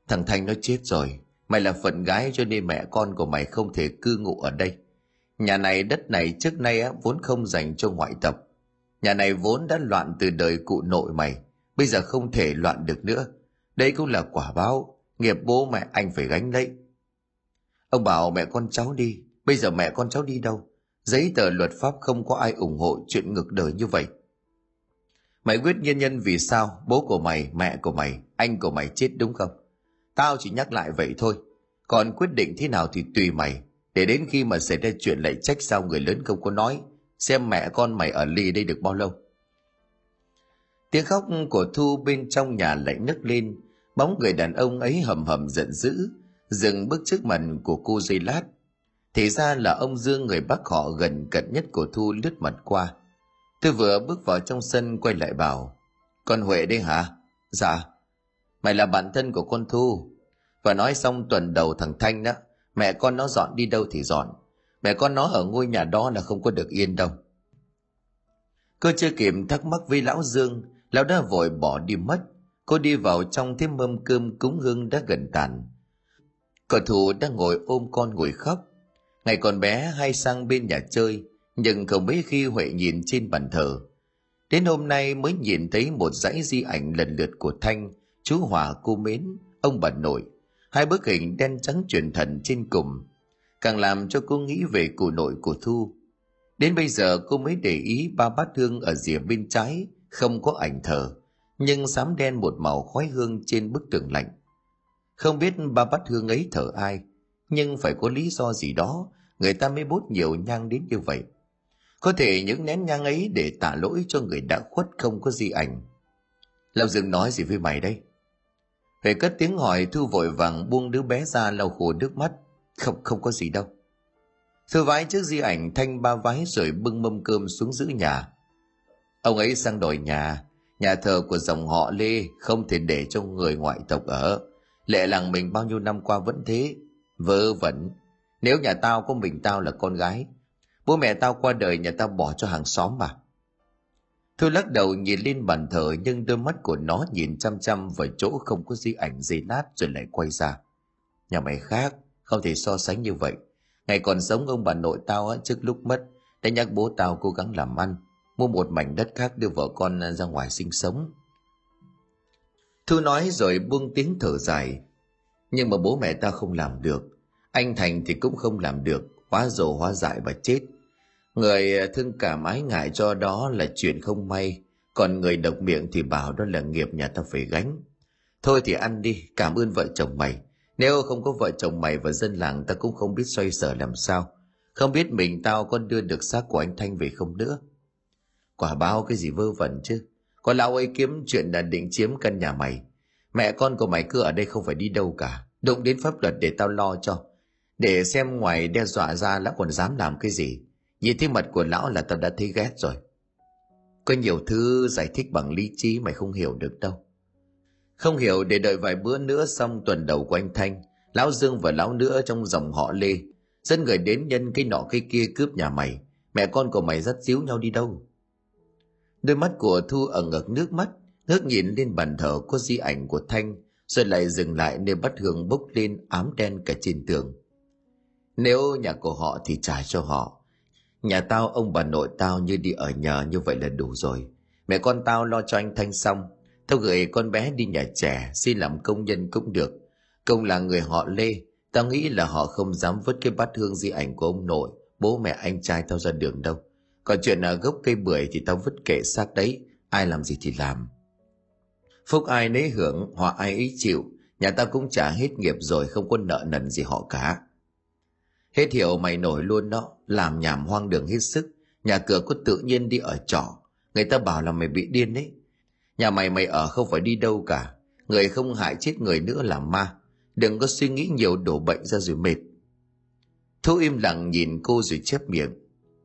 [SPEAKER 1] Thằng Thanh nó chết rồi, mày là phận gái cho nên mẹ con của mày không thể cư ngụ ở đây. Nhà này đất này trước nay á, vốn không dành cho ngoại tập. Nhà này vốn đã loạn từ đời cụ nội mày, bây giờ không thể loạn được nữa. Đây cũng là quả báo, nghiệp bố mẹ anh phải gánh lấy. Ông bảo mẹ con cháu đi, bây giờ mẹ con cháu đi đâu? Giấy tờ luật pháp không có ai ủng hộ chuyện ngược đời như vậy. Mày quyết nguyên nhân vì sao bố của mày, mẹ của mày, anh của mày chết đúng không? Tao chỉ nhắc lại vậy thôi. Còn quyết định thế nào thì tùy mày. Để đến khi mà xảy ra chuyện lại trách sao người lớn không có nói. Xem mẹ con mày ở ly đây được bao lâu. Tiếng khóc của Thu bên trong nhà lại nức lên. Bóng người đàn ông ấy hầm hầm giận dữ. Dừng bước trước mặt của cô dây lát. Thì ra là ông Dương người bác họ gần cận nhất của Thu lướt mặt qua. Tôi vừa bước vào trong sân quay lại bảo. Con Huệ đây hả? Dạ. Mày là bạn thân của con Thu. Và nói xong tuần đầu thằng Thanh đó, mẹ con nó dọn đi đâu thì dọn. Mẹ con nó ở ngôi nhà đó là không có được yên đâu. Cô chưa kịp thắc mắc với lão Dương, lão đã vội bỏ đi mất. Cô đi vào trong thêm mâm cơm cúng hương đã gần tàn. Cậu thù đang ngồi ôm con ngồi khóc. Ngày còn bé hay sang bên nhà chơi, nhưng không mấy khi Huệ nhìn trên bàn thờ. Đến hôm nay mới nhìn thấy một dãy di ảnh lần lượt của Thanh, chú Hòa cô Mến, ông bà nội, hai bức hình đen trắng truyền thần trên cùng, càng làm cho cô nghĩ về cụ nội của Thu. Đến bây giờ cô mới để ý ba bát hương ở rìa bên trái không có ảnh thờ, nhưng xám đen một màu khói hương trên bức tường lạnh. Không biết ba bát hương ấy thờ ai, nhưng phải có lý do gì đó người ta mới bút nhiều nhang đến như vậy. Có thể những nén nhang ấy để tạ lỗi cho người đã khuất không có di ảnh. Lão Dương nói gì với mày đây? Huệ cất tiếng hỏi Thư vội vàng buông đứa bé ra lau khô nước mắt. Không, không có gì đâu. Thư vái trước di ảnh thanh ba vái rồi bưng mâm cơm xuống giữ nhà. Ông ấy sang đòi nhà, nhà thờ của dòng họ Lê không thể để cho người ngoại tộc ở. Lệ làng mình bao nhiêu năm qua vẫn thế, vơ vẩn. Nếu nhà tao có mình tao là con gái, bố mẹ tao qua đời nhà tao bỏ cho hàng xóm mà. Thôi lắc đầu nhìn lên bàn thờ nhưng đôi mắt của nó nhìn chăm chăm vào chỗ không có di ảnh gì lát rồi lại quay ra. Nhà mày khác, không thể so sánh như vậy. Ngày còn sống ông bà nội tao á, trước lúc mất đã nhắc bố tao cố gắng làm ăn, mua một mảnh đất khác đưa vợ con ra ngoài sinh sống. Thu nói rồi buông tiếng thở dài. Nhưng mà bố mẹ tao không làm được. Anh Thành thì cũng không làm được, hóa rồ hóa dại và chết – Người à, thương cảm ái ngại cho đó là chuyện không may, còn người độc miệng thì bảo đó là nghiệp nhà ta phải gánh. Thôi thì ăn đi, cảm ơn vợ chồng mày. Nếu không có vợ chồng mày và dân làng ta cũng không biết xoay sở làm sao. Không biết mình tao có đưa được xác của anh Thanh về không nữa. Quả báo cái gì vơ vẩn chứ. Có lão ấy kiếm chuyện là định chiếm căn nhà mày. Mẹ con của mày cứ ở đây không phải đi đâu cả. Đụng đến pháp luật để tao lo cho. Để xem ngoài đe dọa ra lão còn dám làm cái gì. Nhìn thấy mặt của lão là tao đã thấy ghét rồi. Có nhiều thứ giải thích bằng lý trí mày không hiểu được đâu. Không hiểu để đợi vài bữa nữa xong tuần đầu của anh Thanh, lão Dương và lão nữa trong dòng họ Lê, dân người đến nhân cái nọ cái kia cướp nhà mày, mẹ con của mày dắt díu nhau đi đâu. Đôi mắt của Thu ẩn ngực nước mắt, ngước nhìn lên bàn thờ có di ảnh của Thanh, rồi lại dừng lại nơi bắt hương bốc lên ám đen cả trên tường. Nếu nhà của họ thì trả cho họ, Nhà tao ông bà nội tao như đi ở nhờ như vậy là đủ rồi. Mẹ con tao lo cho anh Thanh xong. Tao gửi con bé đi nhà trẻ xin làm công nhân cũng được. Công là người họ Lê. Tao nghĩ là họ không dám vứt cái bát hương di ảnh của ông nội, bố mẹ anh trai tao ra đường đâu. Còn chuyện ở gốc cây bưởi thì tao vứt kệ xác đấy, ai làm gì thì làm. Phúc ai nấy hưởng, họ ai ấy chịu, nhà tao cũng trả hết nghiệp rồi không có nợ nần gì họ cả. Hết hiểu mày nổi luôn đó, làm nhảm hoang đường hết sức, nhà cửa có tự nhiên đi ở trọ, người ta bảo là mày bị điên đấy. Nhà mày mày ở không phải đi đâu cả, người không hại chết người nữa là ma, đừng có suy nghĩ nhiều đổ bệnh ra rồi mệt. Thu im lặng nhìn cô rồi chép miệng,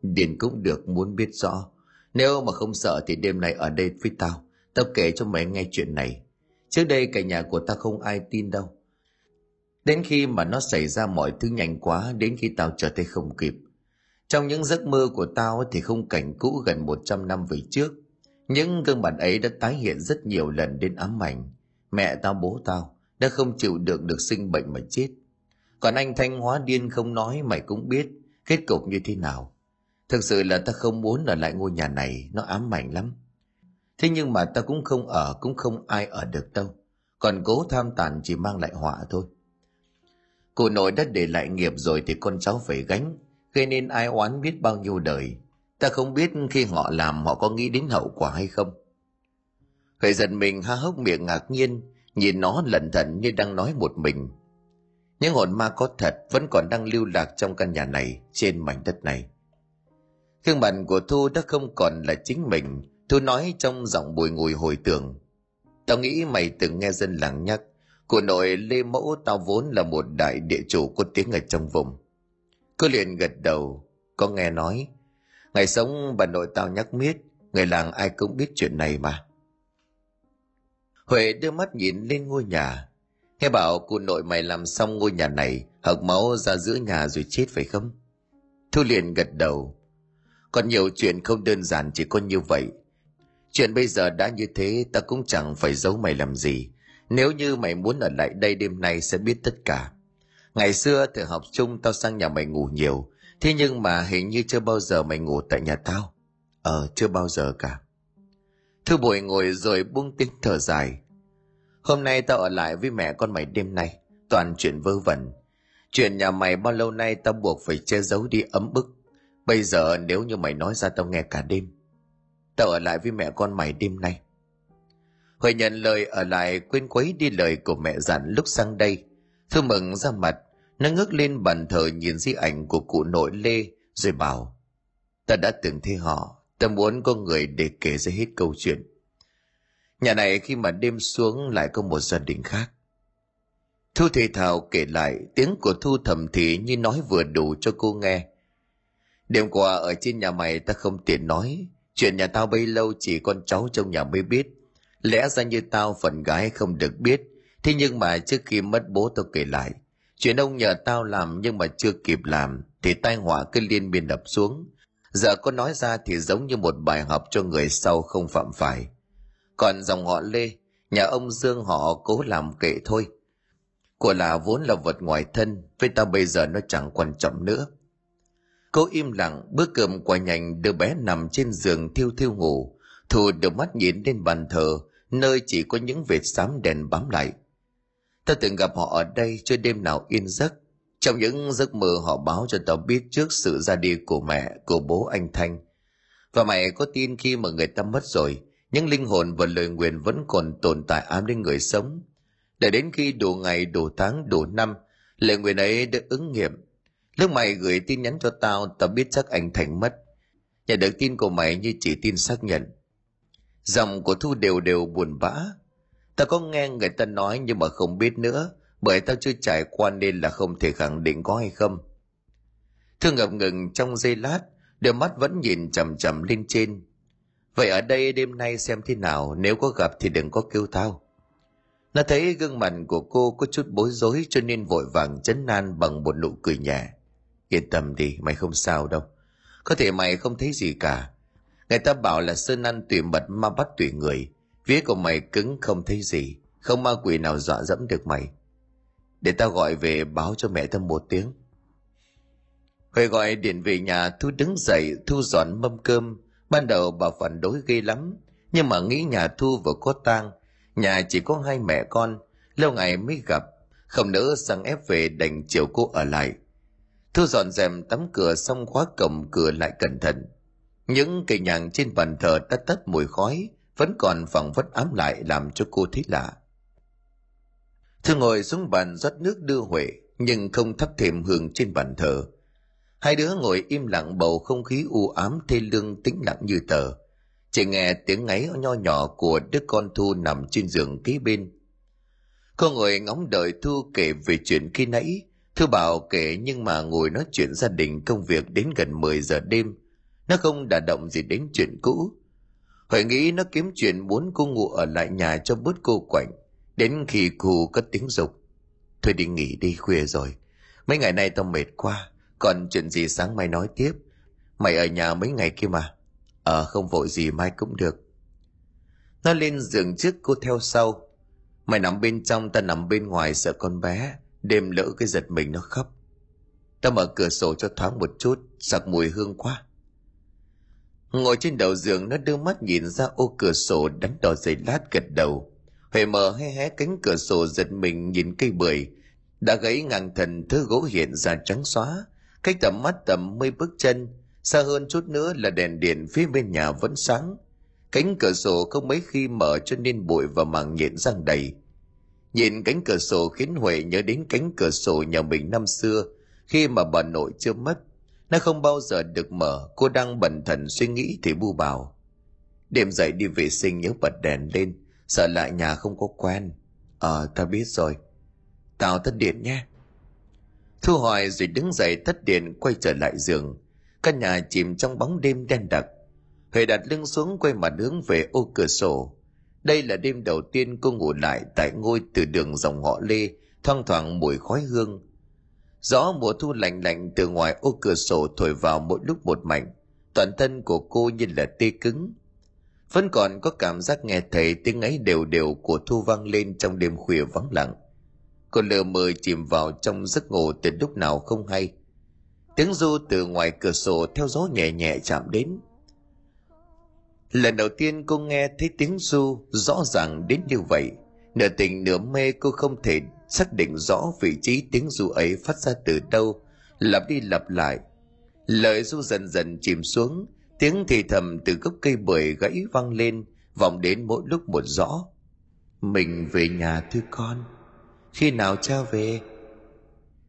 [SPEAKER 1] điền cũng được muốn biết rõ, nếu mà không sợ thì đêm nay ở đây với tao, Tao kể cho mày nghe chuyện này. Trước đây cả nhà của tao không ai tin đâu. Đến khi mà nó xảy ra mọi thứ nhanh quá đến khi tao trở tay không kịp. Trong những giấc mơ của tao thì không cảnh cũ gần 100 năm về trước. Những gương mặt ấy đã tái hiện rất nhiều lần đến ám ảnh. Mẹ tao bố tao đã không chịu được được sinh bệnh mà chết. Còn anh Thanh hóa điên không nói mày cũng biết kết cục như thế nào. Thực sự là ta không muốn ở lại ngôi nhà này, nó ám ảnh lắm. Thế nhưng mà ta cũng không ở, cũng không ai ở được đâu. Còn cố tham tàn chỉ mang lại họa thôi. Cụ nội đã để lại nghiệp rồi thì con cháu phải gánh, gây nên ai oán biết bao nhiêu đời. Ta không biết khi họ làm họ có nghĩ đến hậu quả hay không. Huệ giật mình há hốc miệng ngạc nhiên, nhìn nó lẩn thận như đang nói một mình. Những hồn ma có thật vẫn còn đang lưu lạc trong căn nhà này, trên mảnh đất này. Gương mặt của Thu đã không còn là chính mình, Thu nói trong giọng bùi ngùi hồi tưởng. Tao nghĩ mày từng nghe dân làng nhắc, của nội Lê Mẫu tao vốn là một đại địa chủ có tiếng ở trong vùng. Cô liền gật đầu, có nghe nói. Ngày sống bà nội tao nhắc miết, người làng ai cũng biết chuyện này mà. Huệ đưa mắt nhìn lên ngôi nhà. Nghe bảo cụ nội mày làm xong ngôi nhà này, hộc máu ra giữa nhà rồi chết phải không? Thu liền gật đầu. Còn nhiều chuyện không đơn giản chỉ có như vậy. Chuyện bây giờ đã như thế ta cũng chẳng phải giấu mày làm gì. Nếu như mày muốn ở lại đây đêm nay sẽ biết tất cả. Ngày xưa từ học chung tao sang nhà mày ngủ nhiều. Thế nhưng mà hình như chưa bao giờ mày ngủ tại nhà tao. Ờ, chưa bao giờ cả. Thư bội ngồi rồi buông tiếng thở dài. Hôm nay tao ở lại với mẹ con mày đêm nay. Toàn chuyện vơ vẩn. Chuyện nhà mày bao lâu nay tao buộc phải che giấu đi ấm bức. Bây giờ nếu như mày nói ra tao nghe cả đêm. Tao ở lại với mẹ con mày đêm nay. Huệ nhận lời ở lại quên quấy đi lời của mẹ dặn lúc sang đây. Thư mừng ra mặt, nó ngước lên bàn thờ nhìn di ảnh của cụ nội Lê rồi bảo Ta đã từng thấy họ, ta muốn có người để kể ra hết câu chuyện. Nhà này khi mà đêm xuống lại có một gia đình khác. Thu thì thào kể lại tiếng của Thu thầm thì như nói vừa đủ cho cô nghe. Đêm qua ở trên nhà mày ta không tiện nói, chuyện nhà tao bấy lâu chỉ con cháu trong nhà mới biết. Lẽ ra như tao phần gái không được biết, thế nhưng mà trước khi mất bố tao kể lại, chuyện ông nhờ tao làm nhưng mà chưa kịp làm thì tai họa cứ liên miên đập xuống. Giờ có nói ra thì giống như một bài học cho người sau không phạm phải. Còn dòng họ Lê, nhà ông Dương họ cố làm kệ thôi. Của là vốn là vật ngoài thân, với tao bây giờ nó chẳng quan trọng nữa. Cô im lặng, bữa cơm qua nhành đứa bé nằm trên giường thiêu thiêu ngủ. Thù được mắt nhìn lên bàn thờ, nơi chỉ có những vệt xám đèn bám lại. Ta từng gặp họ ở đây cho đêm nào yên giấc. Trong những giấc mơ họ báo cho tao biết trước sự ra đi của mẹ, của bố anh Thanh. Và mày có tin khi mà người ta mất rồi, những linh hồn và lời nguyện vẫn còn tồn tại ám đến người sống. Để đến khi đủ ngày, đủ tháng, đủ năm, lời nguyện ấy được ứng nghiệm. Lúc mày gửi tin nhắn cho tao, tao biết chắc anh Thành mất. Nhận được tin của mày như chỉ tin xác nhận. Giọng của Thu đều đều buồn bã. Tao có nghe người ta nói nhưng mà không biết nữa, bởi tao chưa trải qua nên là không thể khẳng định có hay không. Thương ngập ngừng trong giây lát, đôi mắt vẫn nhìn chầm chầm lên trên. Vậy ở đây đêm nay xem thế nào, nếu có gặp thì đừng có kêu tao. Nó thấy gương mặt của cô có chút bối rối cho nên vội vàng chấn nan bằng một nụ cười nhẹ. Yên tâm đi, mày không sao đâu. Có thể mày không thấy gì cả. Người ta bảo là sơn ăn tùy mật ma bắt tùy người. Vía của mày cứng không thấy gì. Không ma quỷ nào dọa dẫm được mày. Để tao gọi về báo cho mẹ tao một tiếng. Huệ gọi điện về nhà Thu đứng dậy Thu dọn mâm cơm. Ban đầu bà phản đối ghê lắm. Nhưng mà nghĩ nhà Thu vừa có tang Nhà chỉ có hai mẹ con, lâu ngày mới gặp, không nỡ sang ép về đành chiều cô ở lại. Thu dọn dèm tắm cửa xong khóa cổng cửa lại cẩn thận. Những cây nhàng trên bàn thờ đã tắt mùi khói, vẫn còn phẳng vất ám lại làm cho cô thấy lạ. Thư ngồi xuống bàn rót nước đưa Huệ, nhưng không thắp thêm hương trên bàn thờ. Hai đứa ngồi im lặng bầu không khí u ám thê lương tĩnh lặng như tờ chỉ nghe tiếng ngáy nho nhỏ của đứa con Thu nằm trên giường kế bên. Cô ngồi ngóng đợi Thu kể về chuyện khi nãy. Thư bảo kể nhưng mà ngồi nói chuyện gia đình công việc đến gần 10 giờ đêm. Nó không đả động gì đến chuyện cũ. Huệ nghĩ nó kiếm chuyện muốn cô ngủ ở lại nhà cho bớt cô quạnh. Đến khi cô cất tiếng dục. Thôi đi nghỉ đi khuya rồi. Mấy ngày nay tao mệt quá. Còn chuyện gì sáng mai nói tiếp. Mày ở nhà mấy ngày kia mà. Ờ không vội gì mai cũng được. Nó lên giường trước cô theo sau. Mày nằm bên trong ta nằm bên ngoài, sợ con bé. Đêm lỡ cái giật mình nó khóc. Ta mở cửa sổ cho thoáng một chút. Sặc mùi hương quá. Ngồi trên đầu giường, nó đưa mắt nhìn ra ô cửa sổ đánh đỏ giày lát gật đầu. Huệ mở hé hé cánh cửa sổ giật mình nhìn cây bưởi. Đã gãy ngang thần thứ gỗ hiện ra trắng xóa. Cách tầm mắt tầm mươi bước chân. Xa hơn chút nữa là đèn điện phía bên nhà vẫn sáng. Cánh cửa sổ không mấy khi mở cho nên bụi và màng nhện răng đầy. Nhìn cánh cửa sổ khiến Huệ nhớ đến cánh cửa sổ nhà mình năm xưa, khi mà bà nội chưa mất nó không bao giờ được mở, cô đang bận thần suy nghĩ thì bu bảo. Đêm dậy đi vệ sinh nhớ bật đèn lên, sợ lại nhà không có quen. Ờ, ta biết rồi. Tao tắt điện nhé. Thu hỏi rồi đứng dậy tắt điện quay trở lại giường. Căn nhà chìm trong bóng đêm đen đặc. Huệ đặt lưng xuống quay mặt hướng về ô cửa sổ. Đây là đêm đầu tiên cô ngủ lại tại ngôi từ đường dòng họ Lê, thoang thoảng mùi khói hương, Gió mùa thu lạnh lạnh từ ngoài ô cửa sổ thổi vào mỗi lúc một mạnh. Toàn thân của cô như là tê cứng. Vẫn còn có cảm giác nghe thấy tiếng ấy đều đều của thu vang lên trong đêm khuya vắng lặng. Cô lờ mờ chìm vào trong giấc ngủ từ lúc nào không hay. Tiếng du từ ngoài cửa sổ theo gió nhẹ nhẹ chạm đến. Lần đầu tiên cô nghe thấy tiếng du rõ ràng đến như vậy. Nửa tình nửa mê cô không thể xác định rõ vị trí tiếng du ấy phát ra từ đâu, lặp đi lặp lại. Lời du dần dần chìm xuống, tiếng thì thầm từ gốc cây bưởi gãy vang lên, vọng đến mỗi lúc một rõ. Mình về nhà thưa con, khi nào cha về?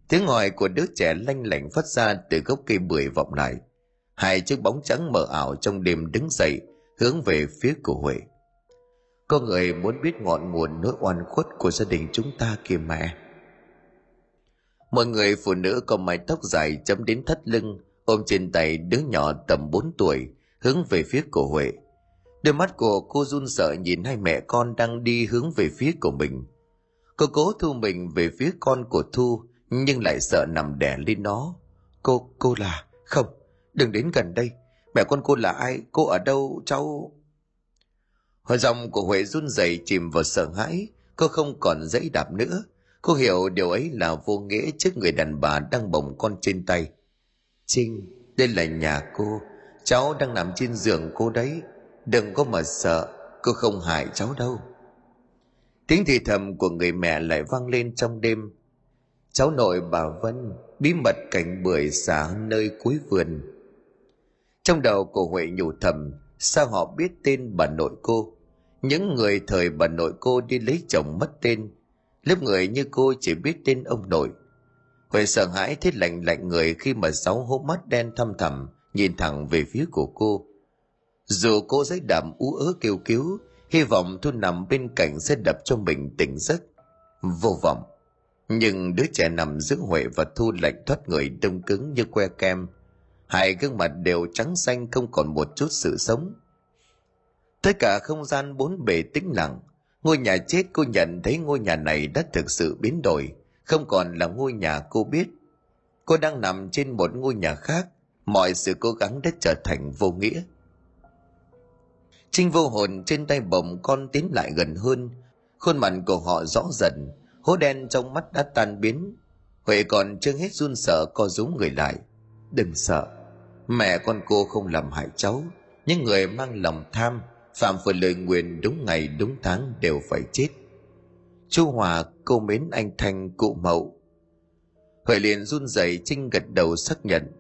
[SPEAKER 1] Tiếng hỏi của đứa trẻ lanh lảnh phát ra từ gốc cây bưởi vọng lại. Hai chiếc bóng trắng mờ ảo trong đêm đứng dậy, hướng về phía của huệ có người muốn biết ngọn nguồn nỗi oan khuất của gia đình chúng ta kìa mẹ. Mọi người phụ nữ có mái tóc dài chấm đến thắt lưng, ôm trên tay đứa nhỏ tầm 4 tuổi, hướng về phía của Huệ. Đôi mắt của cô run sợ nhìn hai mẹ con đang đi hướng về phía của mình. Cô cố thu mình về phía con của Thu, nhưng lại sợ nằm đè lên nó. Cô, cô là... Không, đừng đến gần đây. Mẹ con cô là ai? Cô ở đâu? Cháu... Hồi dòng của Huệ run rẩy chìm vào sợ hãi, cô không còn dãy đạp nữa. Cô hiểu điều ấy là vô nghĩa trước người đàn bà đang bồng con trên tay. Trinh, đây là nhà cô, cháu đang nằm trên giường cô đấy. Đừng có mà sợ, cô không hại cháu đâu. Tiếng thì thầm của người mẹ lại vang lên trong đêm. Cháu nội bà Vân bí mật cảnh bưởi xả nơi cuối vườn. Trong đầu của Huệ nhủ thầm, sao họ biết tên bà nội cô? Những người thời bà nội cô đi lấy chồng mất tên, lớp người như cô chỉ biết tên ông nội. Huệ sợ hãi thế lạnh lạnh người khi mà sáu hố mắt đen thăm thẳm nhìn thẳng về phía của cô. Dù cô giấy đạm ú ớ kêu cứu, hy vọng Thu nằm bên cạnh sẽ đập cho mình tỉnh giấc. Vô vọng. Nhưng đứa trẻ nằm giữa Huệ và Thu lạnh thoát người đông cứng như que kem. Hai gương mặt đều trắng xanh không còn một chút sự sống. Tất cả không gian bốn bề tĩnh lặng. Ngôi nhà chết cô nhận thấy ngôi nhà này đã thực sự biến đổi, không còn là ngôi nhà cô biết. Cô đang nằm trên một ngôi nhà khác, mọi sự cố gắng đã trở thành vô nghĩa. Trinh vô hồn trên tay bồng con tiến lại gần hơn, khuôn mặt của họ rõ dần, hố đen trong mắt đã tan biến. Huệ còn chưa hết run sợ co rúm người lại. Đừng sợ, mẹ con cô không làm hại cháu, những người mang lòng tham phạm phải lời nguyện đúng ngày đúng tháng đều phải chết. Chu hòa cô mến anh thanh cụ mậu. Huệ liền run rẩy trinh gật đầu xác nhận.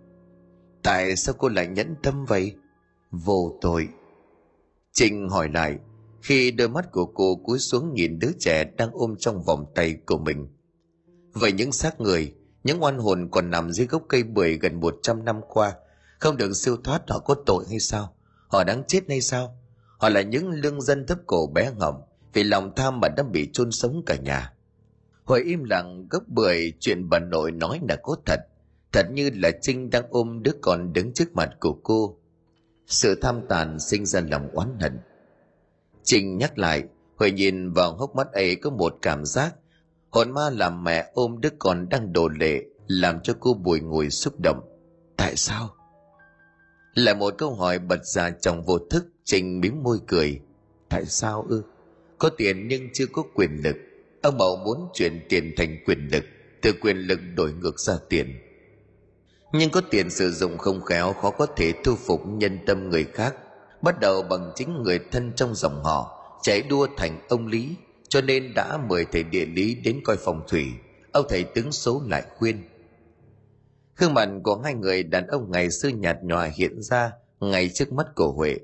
[SPEAKER 1] Tại sao cô lại nhẫn tâm vậy? Vô tội. Trinh hỏi lại, khi đôi mắt của cô cúi xuống nhìn đứa trẻ đang ôm trong vòng tay của mình. Vậy những xác người, những oan hồn còn nằm dưới gốc cây bưởi gần một trăm năm qua, không được siêu thoát họ có tội hay sao? Họ đáng chết hay sao? Họ là những lương dân thấp cổ bé ngầm vì lòng tham mà đã bị chôn sống cả nhà. Hồi im lặng gấp bưởi chuyện bà nội nói là có thật. Thật như là Trinh đang ôm đứa con đứng trước mặt của cô. Sự tham tàn sinh ra lòng oán hận. Trình nhắc lại, Huệ nhìn vào hốc mắt ấy có một cảm giác hồn ma làm mẹ ôm đứa con đang đổ lệ làm cho cô bùi ngùi xúc động tại sao lại một câu hỏi bật ra trong vô thức trình bím môi cười. Tại sao ư? Có tiền nhưng chưa có quyền lực. Ông mậu muốn chuyển tiền thành quyền lực. Từ quyền lực đổi ngược ra tiền. Nhưng có tiền sử dụng không khéo, khó có thể thu phục nhân tâm người khác. Bắt đầu bằng chính người thân trong dòng họ chạy đua thành ông lý, cho nên đã mời thầy địa lý đến coi phòng thủy. Ông thầy tướng số lại khuyên. Khương mặt của hai người đàn ông ngày xưa nhạt nhòa hiện ra ngay trước mắt của huệ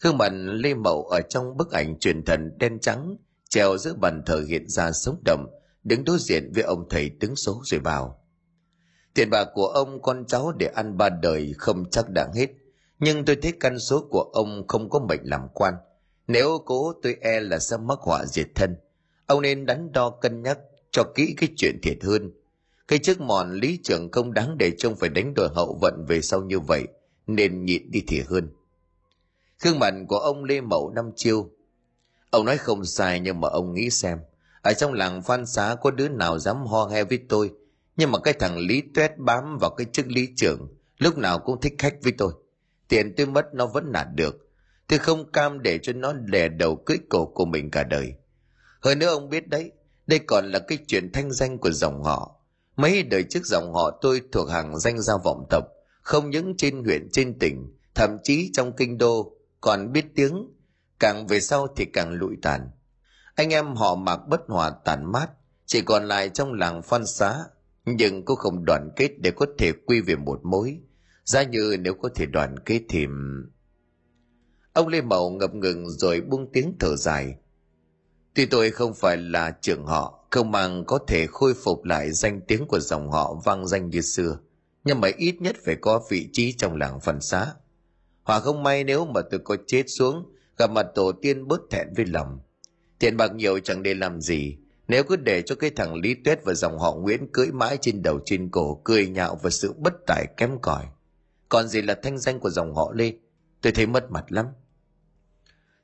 [SPEAKER 1] gương mặt lê mậu ở trong bức ảnh truyền thần đen trắng, treo giữa bàn thờ hiện ra sống động, đứng đối diện với ông thầy tướng số rồi bảo tiền bạc của ông con cháu để ăn ba đời không chắc đã hết, nhưng tôi thấy căn số của ông không có mệnh làm quan. Nếu cố tôi e là sẽ mắc họa diệt thân, ông nên đắn đo cân nhắc cho kỹ cái chuyện thiệt hơn. Cái chức mòn lý trưởng không đáng để trông phải đánh đổi hậu vận về sau như vậy, nên nhịn đi thì hơn gương mặt của ông lê mậu năm chiêu. Ông nói không sai nhưng mà ông nghĩ xem, ở trong làng phan xá có đứa nào dám ho he với tôi? Nhưng mà cái thằng lý tuét bám vào cái chức lý trưởng, lúc nào cũng thích khách với tôi. Tiền tôi mất nó vẫn nạt được. Tôi không cam để cho nó lè đầu cưỡi cổ của mình cả đời. Hơn nữa ông biết đấy, đây còn là cái chuyện thanh danh của dòng họ. Mấy đời trước dòng họ tôi thuộc hàng danh gia vọng tộc, không những trên huyện, trên tỉnh, thậm chí trong kinh đô còn biết tiếng, càng về sau thì càng lụi tàn. Anh em họ mặc bất hòa tàn mát, chỉ còn lại trong làng phan xá, nhưng cũng không đoàn kết để có thể quy về một mối. Ra như nếu có thể đoàn kết thì ông lê mậu ngập ngừng rồi buông tiếng thở dài. Tuy tôi không phải là trưởng họ, không mang có thể khôi phục lại danh tiếng của dòng họ vang danh như xưa, nhưng mà ít nhất phải có vị trí trong làng phần xá. Họ không may nếu mà tôi có chết xuống, gặp mặt tổ tiên bớt thẹn với lòng. Tiền bạc nhiều chẳng để làm gì. Nếu cứ để cho cái thằng lý tuyết và dòng họ nguyễn cưỡi mãi trên đầu trên cổ, cười nhạo và sự bất tài kém cỏi. Còn gì là thanh danh của dòng họ lê? Tôi thấy mất mặt lắm.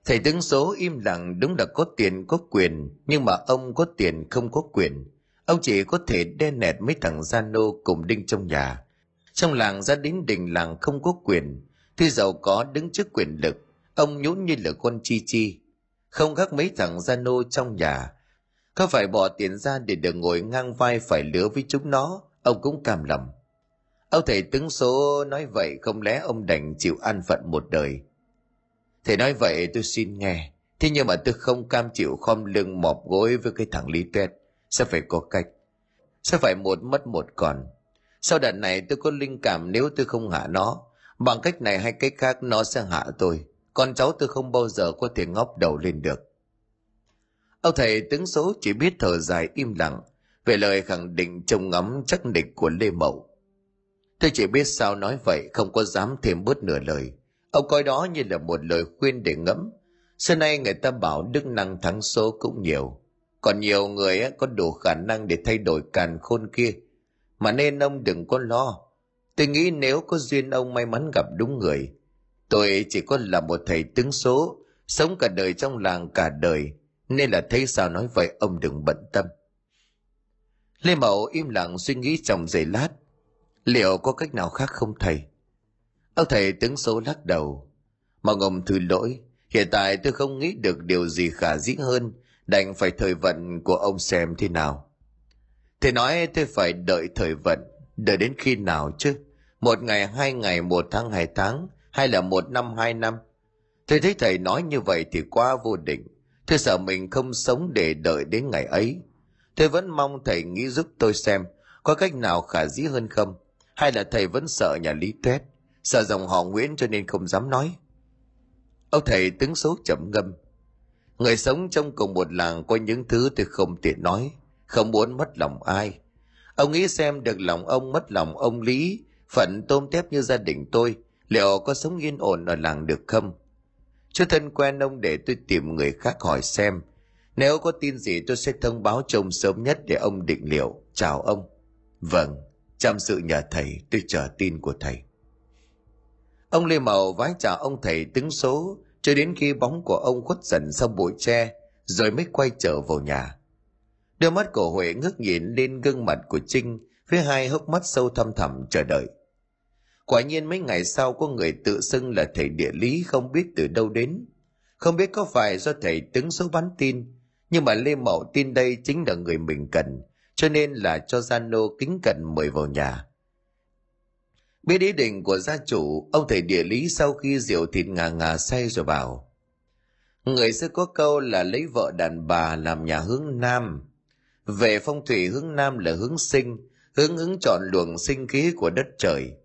[SPEAKER 1] Thầy tướng số im lặng, đúng là có tiền, có quyền, nhưng mà ông có tiền, không có quyền. Ông chỉ có thể đe nẹt mấy thằng gia nô cùng đinh trong nhà. Trong làng ra đến đình làng không có quyền tuy giàu có đứng trước quyền lực, ông nhún như là con chi chi. Không khác mấy thằng gia nô trong nhà. Có phải bỏ tiền ra để được ngồi ngang vai phải lứa với chúng nó? Ông cũng cam lòng. Ông thầy tướng số nói vậy không lẽ ông đành chịu ăn phận một đời? Thầy nói vậy tôi xin nghe. Thế nhưng mà tôi không cam chịu khom lưng mọp gối với cái thằng lý tuyết. Sẽ phải có cách? Sẽ phải một mất một còn? Sau đợt này tôi có linh cảm nếu tôi không hạ nó? Bằng cách này hay cách khác, nó sẽ hạ tôi. Con cháu tôi không bao giờ có thể ngóc đầu lên được. Ông thầy tướng số chỉ biết thở dài im lặng. Về lời khẳng định trông ngắm chắc địch của lê mậu. Tôi chỉ biết sao nói vậy, không có dám thêm bớt nửa lời. Ông coi đó như là một lời khuyên để ngẫm. Xưa nay người ta bảo đức năng thắng số cũng nhiều. Còn nhiều người có đủ khả năng để thay đổi càn khôn kia. Mà nên ông đừng có lo tôi nghĩ nếu có duyên ông may mắn gặp đúng người. Tôi chỉ có là một thầy tướng số, sống cả đời trong làng cả đời, nên là thấy sao nói vậy ông đừng bận tâm. Lê mậu im lặng suy nghĩ trong giây lát. Liệu có cách nào khác không thầy? Ông thầy tướng số lắc đầu. Mong ông thứ lỗi, hiện tại tôi không nghĩ được điều gì khả dĩ hơn, đành phải thời vận của ông xem thế nào. Thầy nói tôi phải đợi thời vận, đợi đến khi nào chứ? Một ngày, hai ngày, một tháng, hai tháng, hay là một năm, hai năm? Tôi thấy thầy nói như vậy thì quá vô định. Tôi sợ mình không sống để đợi đến ngày ấy. Tôi vẫn mong thầy nghĩ giúp tôi xem có cách nào khả dĩ hơn không? Hay là thầy vẫn sợ nhà lý tuyết sợ dòng họ nguyễn cho nên không dám nói. Ông thầy tướng số chậm ngâm. Người sống trong cùng một làng có những thứ tôi không tiện nói, không muốn mất lòng ai. Ông nghĩ xem được lòng ông, mất lòng ông lý phận tôm tép như gia đình tôi, liệu có sống yên ổn ở làng được không? Chưa thân quen ông để tôi tìm người khác hỏi xem. Nếu có tin gì tôi sẽ thông báo cho ông sớm nhất để ông định liệu. Chào ông. Vâng chăm sự nhờ thầy, tôi chờ tin của thầy. Ông lê mậu vái chào ông thầy tướng số, cho đến khi bóng của ông khuất dần sau bụi tre, rồi mới quay trở vào nhà. Đôi mắt của huệ ngước nhìn lên gương mặt của trinh, với hai hốc mắt sâu thăm thẳm chờ đợi quả nhiên mấy ngày sau có người tự xưng là thầy địa lý không biết từ đâu đến. Không biết có phải do thầy tướng số bắn tin, nhưng mà lê mậu tin đây chính là người mình cần, cho nên là cho Giano kính cẩn mời vào nhà. Biết ý định của gia chủ, ông thầy địa lý sau khi rượu thịt ngà ngà say rồi bảo, người xưa có câu là lấy vợ đàn bà làm nhà hướng nam. Về phong thủy hướng nam là hướng sinh, hướng ứng chọn luồng sinh khí của đất trời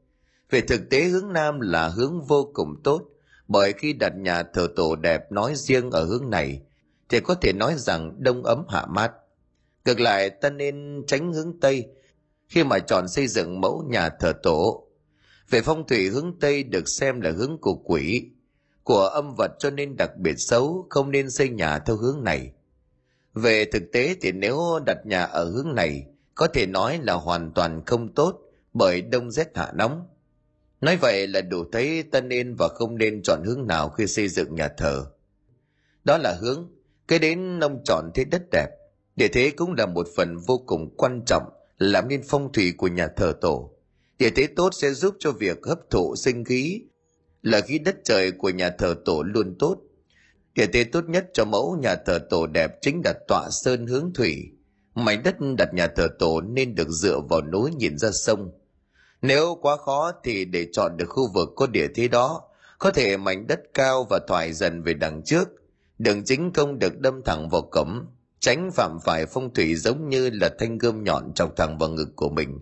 [SPEAKER 1] về thực tế hướng nam là hướng vô cùng tốt, bởi khi đặt nhà thờ tổ đẹp nói riêng ở hướng này, thì có thể nói rằng đông ấm hạ mát. Ngược lại, ta nên tránh hướng tây. Khi mà chọn xây dựng mẫu nhà thờ tổ, về phong thủy hướng tây được xem là hướng của quỷ, của âm vật cho nên đặc biệt xấu, không nên xây nhà theo hướng này. Về thực tế thì nếu đặt nhà ở hướng này, có thể nói là hoàn toàn không tốt bởi đông rét hạ nóng nói vậy là đủ thấy ta nên và không nên chọn hướng nào khi xây dựng nhà thờ. Đó là hướng, cái đến ông chọn thế đất đẹp. Địa thế cũng là một phần vô cùng quan trọng, làm nên phong thủy của nhà thờ tổ. Địa thế tốt sẽ giúp cho việc hấp thụ sinh khí, là khí đất trời của nhà thờ tổ luôn tốt. Địa thế tốt nhất cho mẫu nhà thờ tổ đẹp chính là tọa sơn hướng thủy. Mảnh đất đặt nhà thờ tổ nên được dựa vào núi nhìn ra sông nếu quá khó thì để chọn được khu vực có địa thế đó, có thể mảnh đất cao và thoải dần về đằng trước. Đường chính không được đâm thẳng vào cổng, tránh phạm phải phong thủy giống như là thanh gươm nhọn chọc thẳng vào ngực của mình.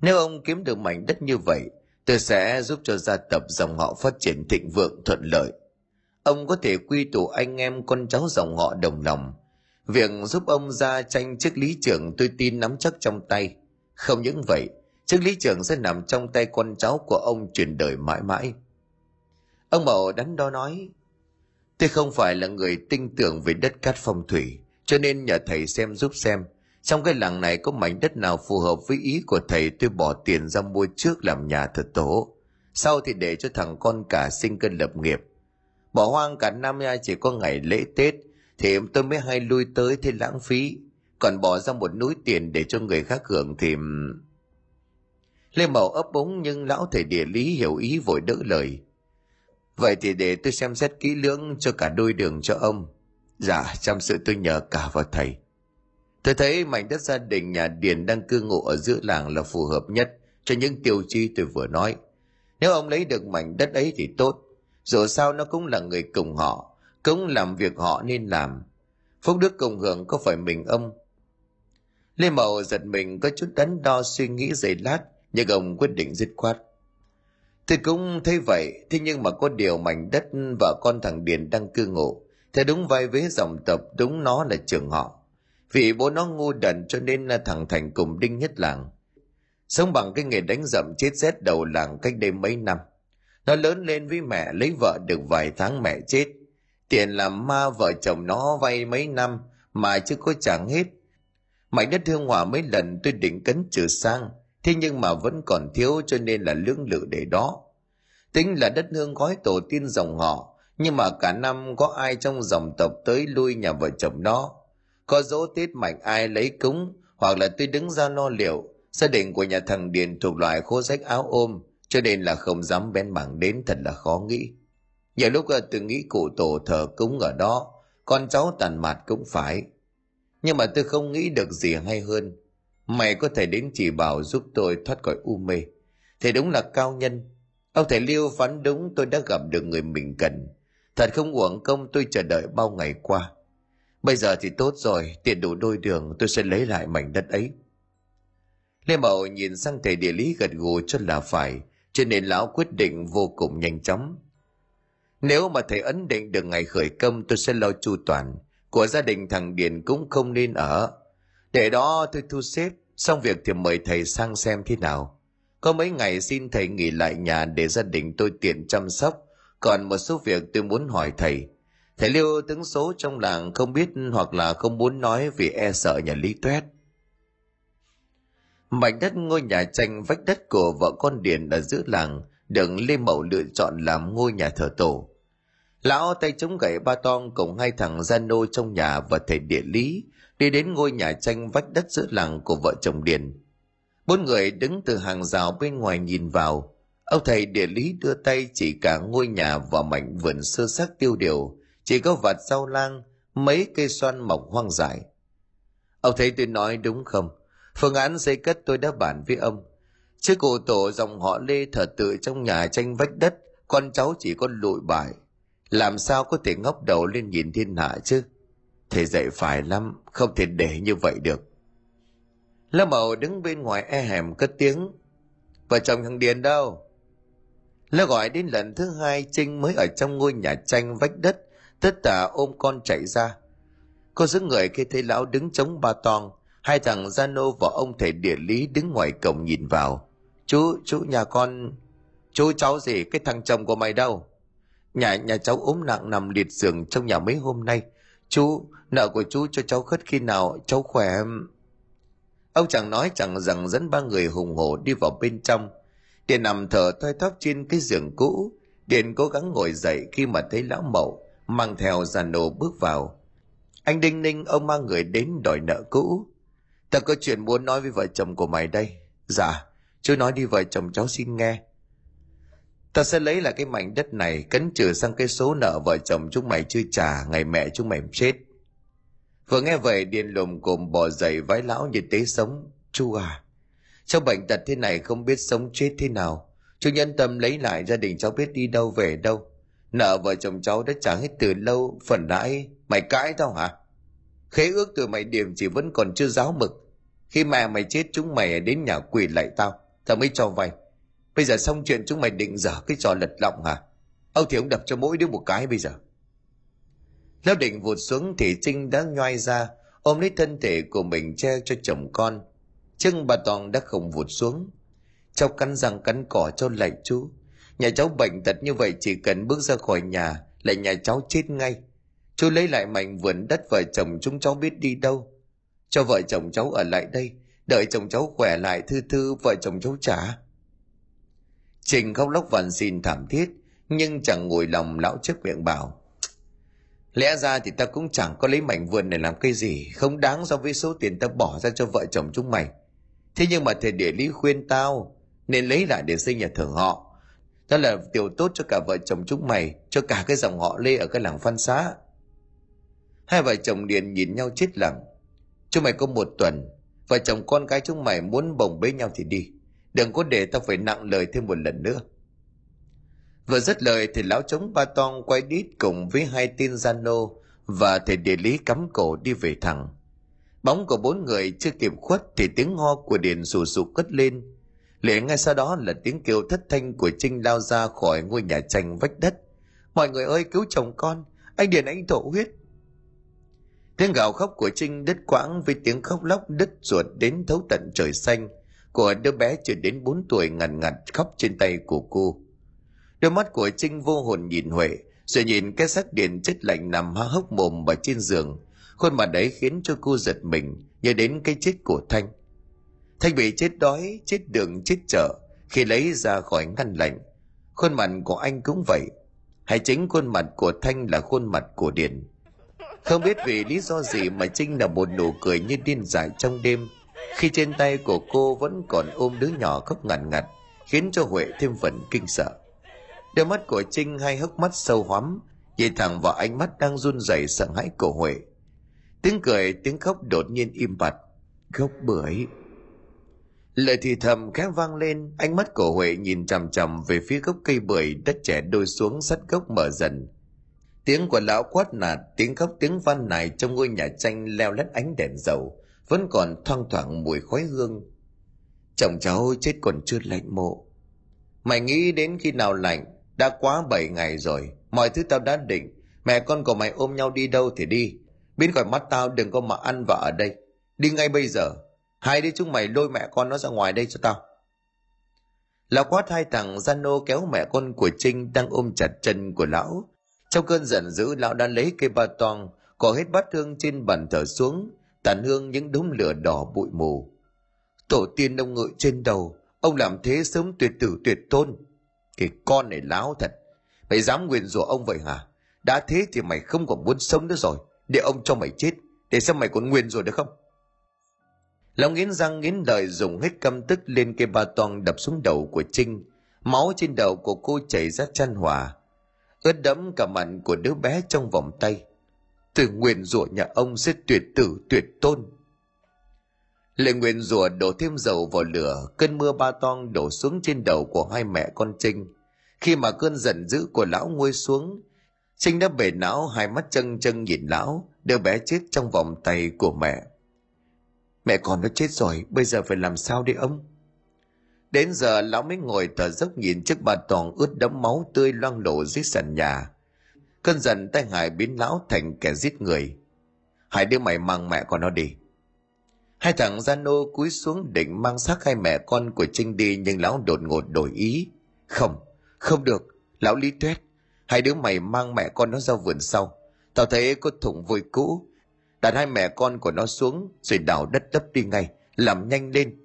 [SPEAKER 1] Nếu ông kiếm được mảnh đất như vậy, tôi sẽ giúp cho gia tộc dòng họ phát triển thịnh vượng thuận lợi. Ông có thể quy tụ anh em con cháu dòng họ đồng lòng. Việc giúp ông ra tranh chức lý trưởng tôi tin nắm chắc trong tay. Không những vậy chức lý trưởng sẽ nằm trong tay con cháu của ông truyền đời mãi mãi. Ông mậu đắn đo nói tôi không phải là người tin tưởng về đất cát phong thủy, cho nên nhờ thầy xem giúp xem, trong cái làng này có mảnh đất nào phù hợp với ý của thầy tôi bỏ tiền ra mua trước làm nhà thật tổ. Sau thì để cho thằng con cả sinh cân lập nghiệp. Bỏ hoang cả năm nay chỉ có ngày lễ tết, thì tôi mới hay lui tới thế lãng phí. Còn bỏ ra một núi tiền để cho người khác hưởng thì lê mậu ấp úng nhưng lão thầy địa lý hiểu ý vội đỡ lời. Vậy thì để tôi xem xét kỹ lưỡng cho cả đôi đường cho ông. Dạ chăm sự tôi nhờ cả vào thầy. Tôi thấy mảnh đất gia đình nhà điền đang cư ngụ ở giữa làng là phù hợp nhất cho những tiêu chí tôi vừa nói. Nếu ông lấy được mảnh đất ấy thì tốt. Dù sao nó cũng là người cùng họ, cũng làm việc họ nên làm. Phúc đức cùng hưởng có phải mình ông? Lê mậu giật mình có chút đắn đo suy nghĩ giây lát nhưng ông quyết định dứt khoát. Tôi cũng thấy vậy, thế nhưng mà có điều mảnh đất và con thằng điền đang cư ngụ theo đúng vai vế dòng tập đúng nó là trường họ. Vì bố nó ngu đần cho nên thằng thành cùng đinh nhất làng. Sống bằng cái nghề đánh dậm chết rét đầu làng cách đây mấy năm. Nó lớn lên với mẹ, lấy vợ được vài tháng mẹ chết. Tiền làm ma vợ chồng nó vay mấy năm, mà chưa có chẳng hết. Mảnh đất hương hòa mấy lần tôi định cấn trừ sang thế nhưng mà vẫn còn thiếu cho nên là lưỡng lự để đó. Tính là đất hương gói tổ tiên dòng họ, nhưng mà cả năm có ai trong dòng tộc tới lui nhà vợ chồng nó? Có dỗ tết mạnh ai lấy cúng, hoặc là tôi đứng ra lo liệu gia đình của nhà thằng điền thuộc loại khô rách áo ôm, cho nên là không dám bén mảng đến thật là khó nghĩ. Nhiều lúc ờ, tôi nghĩ cụ tổ thờ cúng ở đó, con cháu tàn mặt cũng phải. Nhưng mà tôi không nghĩ được gì hay hơn mày có thể đến chỉ bảo giúp tôi thoát khỏi u mê. Thì đúng là cao nhân. Ông thầy liêu phán đúng, tôi đã gặp được người mình cần. Thật không uổng công tôi chờ đợi bao ngày qua. Bây giờ thì tốt rồi tiền đủ đôi đường, tôi sẽ lấy lại mảnh đất ấy. Lê mậu nhìn sang thầy địa lý gật gù cho là phải, cho nên lão quyết định vô cùng nhanh chóng. Nếu mà thầy ấn định được ngày khởi công, tôi sẽ lo chu toàn. Của gia đình thằng điền cũng không nên ở để đó tôi thu xếp, xong việc thì mời thầy sang xem thế nào. Có mấy ngày xin thầy nghỉ lại nhà để gia đình tôi tiện chăm sóc. Còn một số việc tôi muốn hỏi thầy. Thầy liêu tướng số trong làng không biết hoặc là không muốn nói vì e sợ nhà lý tuét. Mảnh đất ngôi nhà tranh vách đất của vợ con điền ở giữa làng, được lê mậu lựa chọn làm ngôi nhà thờ tổ. Lão tay chống gậy ba tong cùng hai thằng gia nô trong nhà và thầy địa lý đi đến ngôi nhà tranh vách đất giữa làng của vợ chồng Điền. Bốn người đứng từ hàng rào bên ngoài nhìn vào. Ông thầy địa lý đưa tay chỉ cả ngôi nhà và mảnh vườn sơ xác tiêu điều, chỉ có vạt rau lang, mấy cây xoan mọc hoang dại. Ông thầy tôi nói đúng không? Phương án xây cất tôi đã bàn với ông. Chứ cụ tổ dòng họ Lê thờ tự trong nhà tranh vách đất, con cháu chỉ có lụi bại. Làm sao có thể ngóc đầu lên nhìn thiên hạ chứ? Thầy dạy phải lắm, không thể để như vậy được. Lâm Mậu đứng bên ngoài e hẻm cất tiếng. Vợ chồng thằng Điền đâu? Nó gọi đến lần thứ hai Trinh mới ở trong ngôi nhà tranh vách đất, tất tả ôm con chạy ra. Cô giữ người khi thấy lão đứng chống ba toang, hai thằng gia nô và ông thầy địa lý đứng ngoài cổng nhìn vào. Chú, chú nhà con... Chú cháu gì, cái thằng chồng của mày đâu? Nhà nhà cháu ốm nặng nằm liệt giường trong nhà mấy hôm nay. Chú, nợ của chú cho cháu khất khi nào, cháu khỏe... Ông chẳng nói chẳng rằng dẫn ba người hùng hổ đi vào bên trong. Điện nằm thở thoi thóp trên cái giường cũ. Điện cố gắng ngồi dậy khi mà thấy lão mậu mang theo giàn nổ bước vào. Anh Đinh Ninh ông mang người đến đòi nợ cũ. Ta có chuyện muốn nói với vợ chồng của mày đây. Dạ, chú nói đi vợ chồng cháu xin nghe. Ta sẽ lấy lại cái mảnh đất này cấn trừ sang cái số nợ vợ chồng chúng mày chưa trả ngày mẹ chúng mày chết. Vừa nghe vậy điền lùm cồm bỏ dậy vái lão như tế sống. Chú à, cháu bệnh tật thế này không biết sống chết thế nào. Chú nhân tâm lấy lại gia đình cháu biết đi đâu về đâu. Nợ vợ chồng cháu đã trả hết từ lâu, phần lãi mày cãi tao hả? Khế ước từ mày điểm chỉ vẫn còn chưa giáo mực. Khi mẹ mày chết chúng mày đến nhà quỷ lại tao, tao mới cho vay. Bây giờ xong chuyện chúng mày định dở cái trò lật lọng hả? Âu thì ông đập cho mỗi đứa một cái bây giờ. Lão định vụt xuống thì Trinh đã nhoai ra, ôm lấy thân thể của mình che cho chồng con. Chân bà Toàn đã không vụt xuống. Cháu cắn răng cắn cỏ cho lạy chú. Nhà cháu bệnh tật như vậy chỉ cần bước ra khỏi nhà là nhà cháu chết ngay. Chú lấy lại mảnh vườn đất vợ chồng chúng cháu biết đi đâu. Cho vợ chồng cháu ở lại đây, đợi chồng cháu khỏe lại thư thư vợ chồng cháu trả. Trình khóc lóc vặn xin thảm thiết, nhưng chẳng ngồi lòng lão trước miệng bảo. Lẽ ra thì ta cũng chẳng có lấy mảnh vườn này làm cái gì, không đáng so với số tiền ta bỏ ra cho vợ chồng chúng mày. Thế nhưng mà thầy địa lý khuyên tao, nên lấy lại để xây nhà thờ họ. Đó là điều tốt cho cả vợ chồng chúng mày, cho cả cái dòng họ Lê ở cái làng Phan Xá. Hai vợ chồng Điền nhìn nhau chết lặng. Chúng mày có một tuần, vợ chồng con cái chúng mày muốn bồng bế nhau thì đi. Đừng có để tao phải nặng lời thêm một lần nữa. Vừa dứt lời thì lão chống ba tong quay đít cùng với hai tên gian nô và thầy địa lý cắm cổ đi về thẳng. Bóng của bốn người chưa kịp khuất thì tiếng ho của Điền sù sụ cất lên. liền ngay sau đó là tiếng kêu thất thanh của Trinh lao ra khỏi ngôi nhà tranh vách đất. Mọi người ơi cứu chồng con, anh Điền anh thổ huyết. Tiếng gào khóc của Trinh đứt quãng với tiếng khóc lóc đứt ruột đến thấu tận trời xanh của đứa bé chưa đến 4 tuổi ngằn ngặt khóc trên tay của cô. Đôi mắt của Trinh vô hồn nhìn Huệ, rồi nhìn cái xác điện chết lạnh nằm há hốc mồm ở trên giường. Khuôn mặt đấy khiến cho cô giật mình, nhớ đến cái chết của Thanh. Thanh bị chết đói, chết đường, chết chợ, khi lấy ra khỏi ngăn lạnh. Khuôn mặt của anh cũng vậy, hay chính khuôn mặt của Thanh là khuôn mặt của Điền. Không biết vì lý do gì mà Trinh là một nụ cười như điên dại trong đêm, khi trên tay của cô vẫn còn ôm đứa nhỏ khóc ngặt ngặt, khiến cho Huệ thêm phần kinh sợ. Đôi mắt của Trinh hay hốc mắt sâu hoắm, nhìn thẳng vào ánh mắt đang run rẩy sợ hãi của Huệ. Tiếng cười, tiếng khóc đột nhiên im bặt. Khóc bưởi. Lời thì thầm khẽ vang lên, ánh mắt của Huệ nhìn chằm chằm về phía gốc cây bưởi đất trẻ đôi xuống sắt gốc mở dần. Tiếng của lão quát nạt, tiếng khóc tiếng van nài trong ngôi nhà tranh leo lét ánh đèn dầu, vẫn còn thoang thoảng mùi khói hương. Chồng cháu chết còn chưa lạnh mộ. Mày nghĩ đến khi nào lạnh, đã quá 7 ngày rồi, mọi thứ tao đã định. Mẹ con của mày ôm nhau đi đâu thì đi. Biến khỏi mắt tao đừng có mà ăn vạ ở đây. Đi ngay bây giờ. Hai đứa chúng mày lôi mẹ con nó ra ngoài đây cho tao. Lão quát hai thằng gian nô kéo mẹ con của Trinh đang ôm chặt chân của lão. Trong cơn giận dữ lão đã lấy cây ba toang, cỏ hết bát hương trên bàn thờ xuống, tàn hương những đốm lửa đỏ bụi mù. Tổ tiên ông ngự trên đầu, ông làm thế sớm tuyệt tử tuyệt tôn. Cái con này láo thật. Mày dám nguyền rủa ông vậy hả?
[SPEAKER 2] đã thế thì mày không còn muốn sống nữa rồi để ông cho mày chết để xem mày còn nguyền rồi được không
[SPEAKER 1] Long nghiến răng nghiến lợi dùng hết căm tức lên cây ba toang đập xuống đầu của Trinh. Máu trên đầu của cô chảy ra chăn hòa. Ướt đẫm cả mặt của đứa bé trong vòng tay. Tôi nguyện rủa nhà ông sẽ tuyệt tử tuyệt tôn. Lệ nguyện rủa đổ thêm dầu vào lửa, cơn mưa ba toang đổ xuống trên đầu của hai mẹ con Trinh. Khi mà cơn giận dữ của lão nguôi xuống, Trinh đã bể não hai mắt chân chân nhìn lão, đứa bé chết trong vòng tay của mẹ. Mẹ con nó chết rồi, bây giờ phải làm sao đây ông? Đến giờ lão mới ngồi tờ dốc nhìn chiếc bà toàn ướt đẫm máu tươi loang đổ dưới sàn nhà. Cơn giận tay Hải biến lão thành kẻ giết người. Hải đưa mày mang mẹ con nó đi. Hai thằng gia nô cúi xuống định mang xác hai mẹ con của Trinh đi nhưng lão đột ngột đổi ý. Không, không được, lão lý tuyết. Hai đứa mày mang mẹ con nó ra vườn sau. Tao thấy có thùng vôi cũ, đặt hai mẹ con của nó xuống rồi đào đất đắp đi ngay làm nhanh lên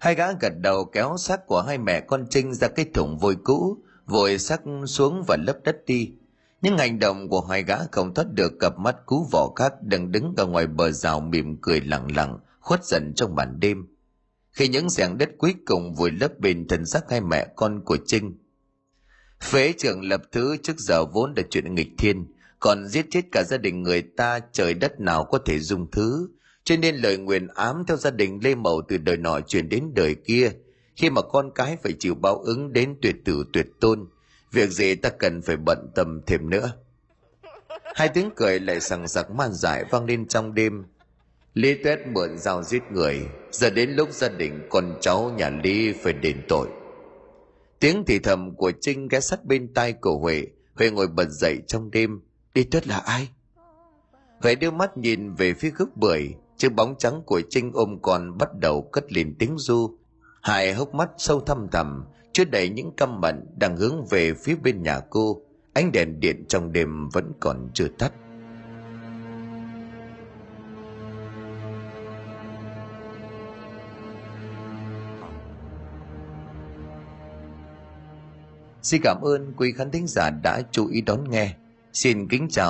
[SPEAKER 1] hai gã gật đầu kéo xác của hai mẹ con trinh ra cái thùng vôi cũ vội xác xuống và lấp đất đi nhưng hành động của hai gã không thoát được, cặp mắt cú vỏ khác đang đứng ở ngoài bờ rào mỉm cười lặng lặng, khuất dần trong màn đêm. Khi những xẻng đất cuối cùng vùi lấp bên thân xác hai mẹ con của trinh, phế trưởng lập thứ trước giờ vốn là chuyện nghịch thiên, còn giết chết cả gia đình người ta, trời đất nào có thể dung thứ. Cho nên lời nguyện ám theo gia đình lê mậu từ đời nọ truyền đến đời kia, khi mà con cái phải chịu báo ứng đến tuyệt tử tuyệt tôn việc gì ta cần phải bận tâm thêm nữa? Hai tiếng cười lại sằng sặc man dại vang lên trong đêm. Lý tuét mượn dao giết người, giờ đến lúc gia đình con cháu nhà lý phải đền tội. Tiếng thì thầm của trinh ghé sát bên tai của huệ. Huệ ngồi bật dậy trong đêm. Đi tuyết là ai? Huệ đưa mắt nhìn về phía gốc bưởi. Chiếc bóng trắng của trinh ôm con bắt đầu cất lên tiếng du hải hốc mắt sâu thăm thẳm chứa đầy những căm mận đang hướng về phía bên nhà cô, ánh đèn điện trong đêm vẫn còn chưa tắt Xin cảm ơn quý khán thính giả đã chú ý đón nghe. Xin kính chào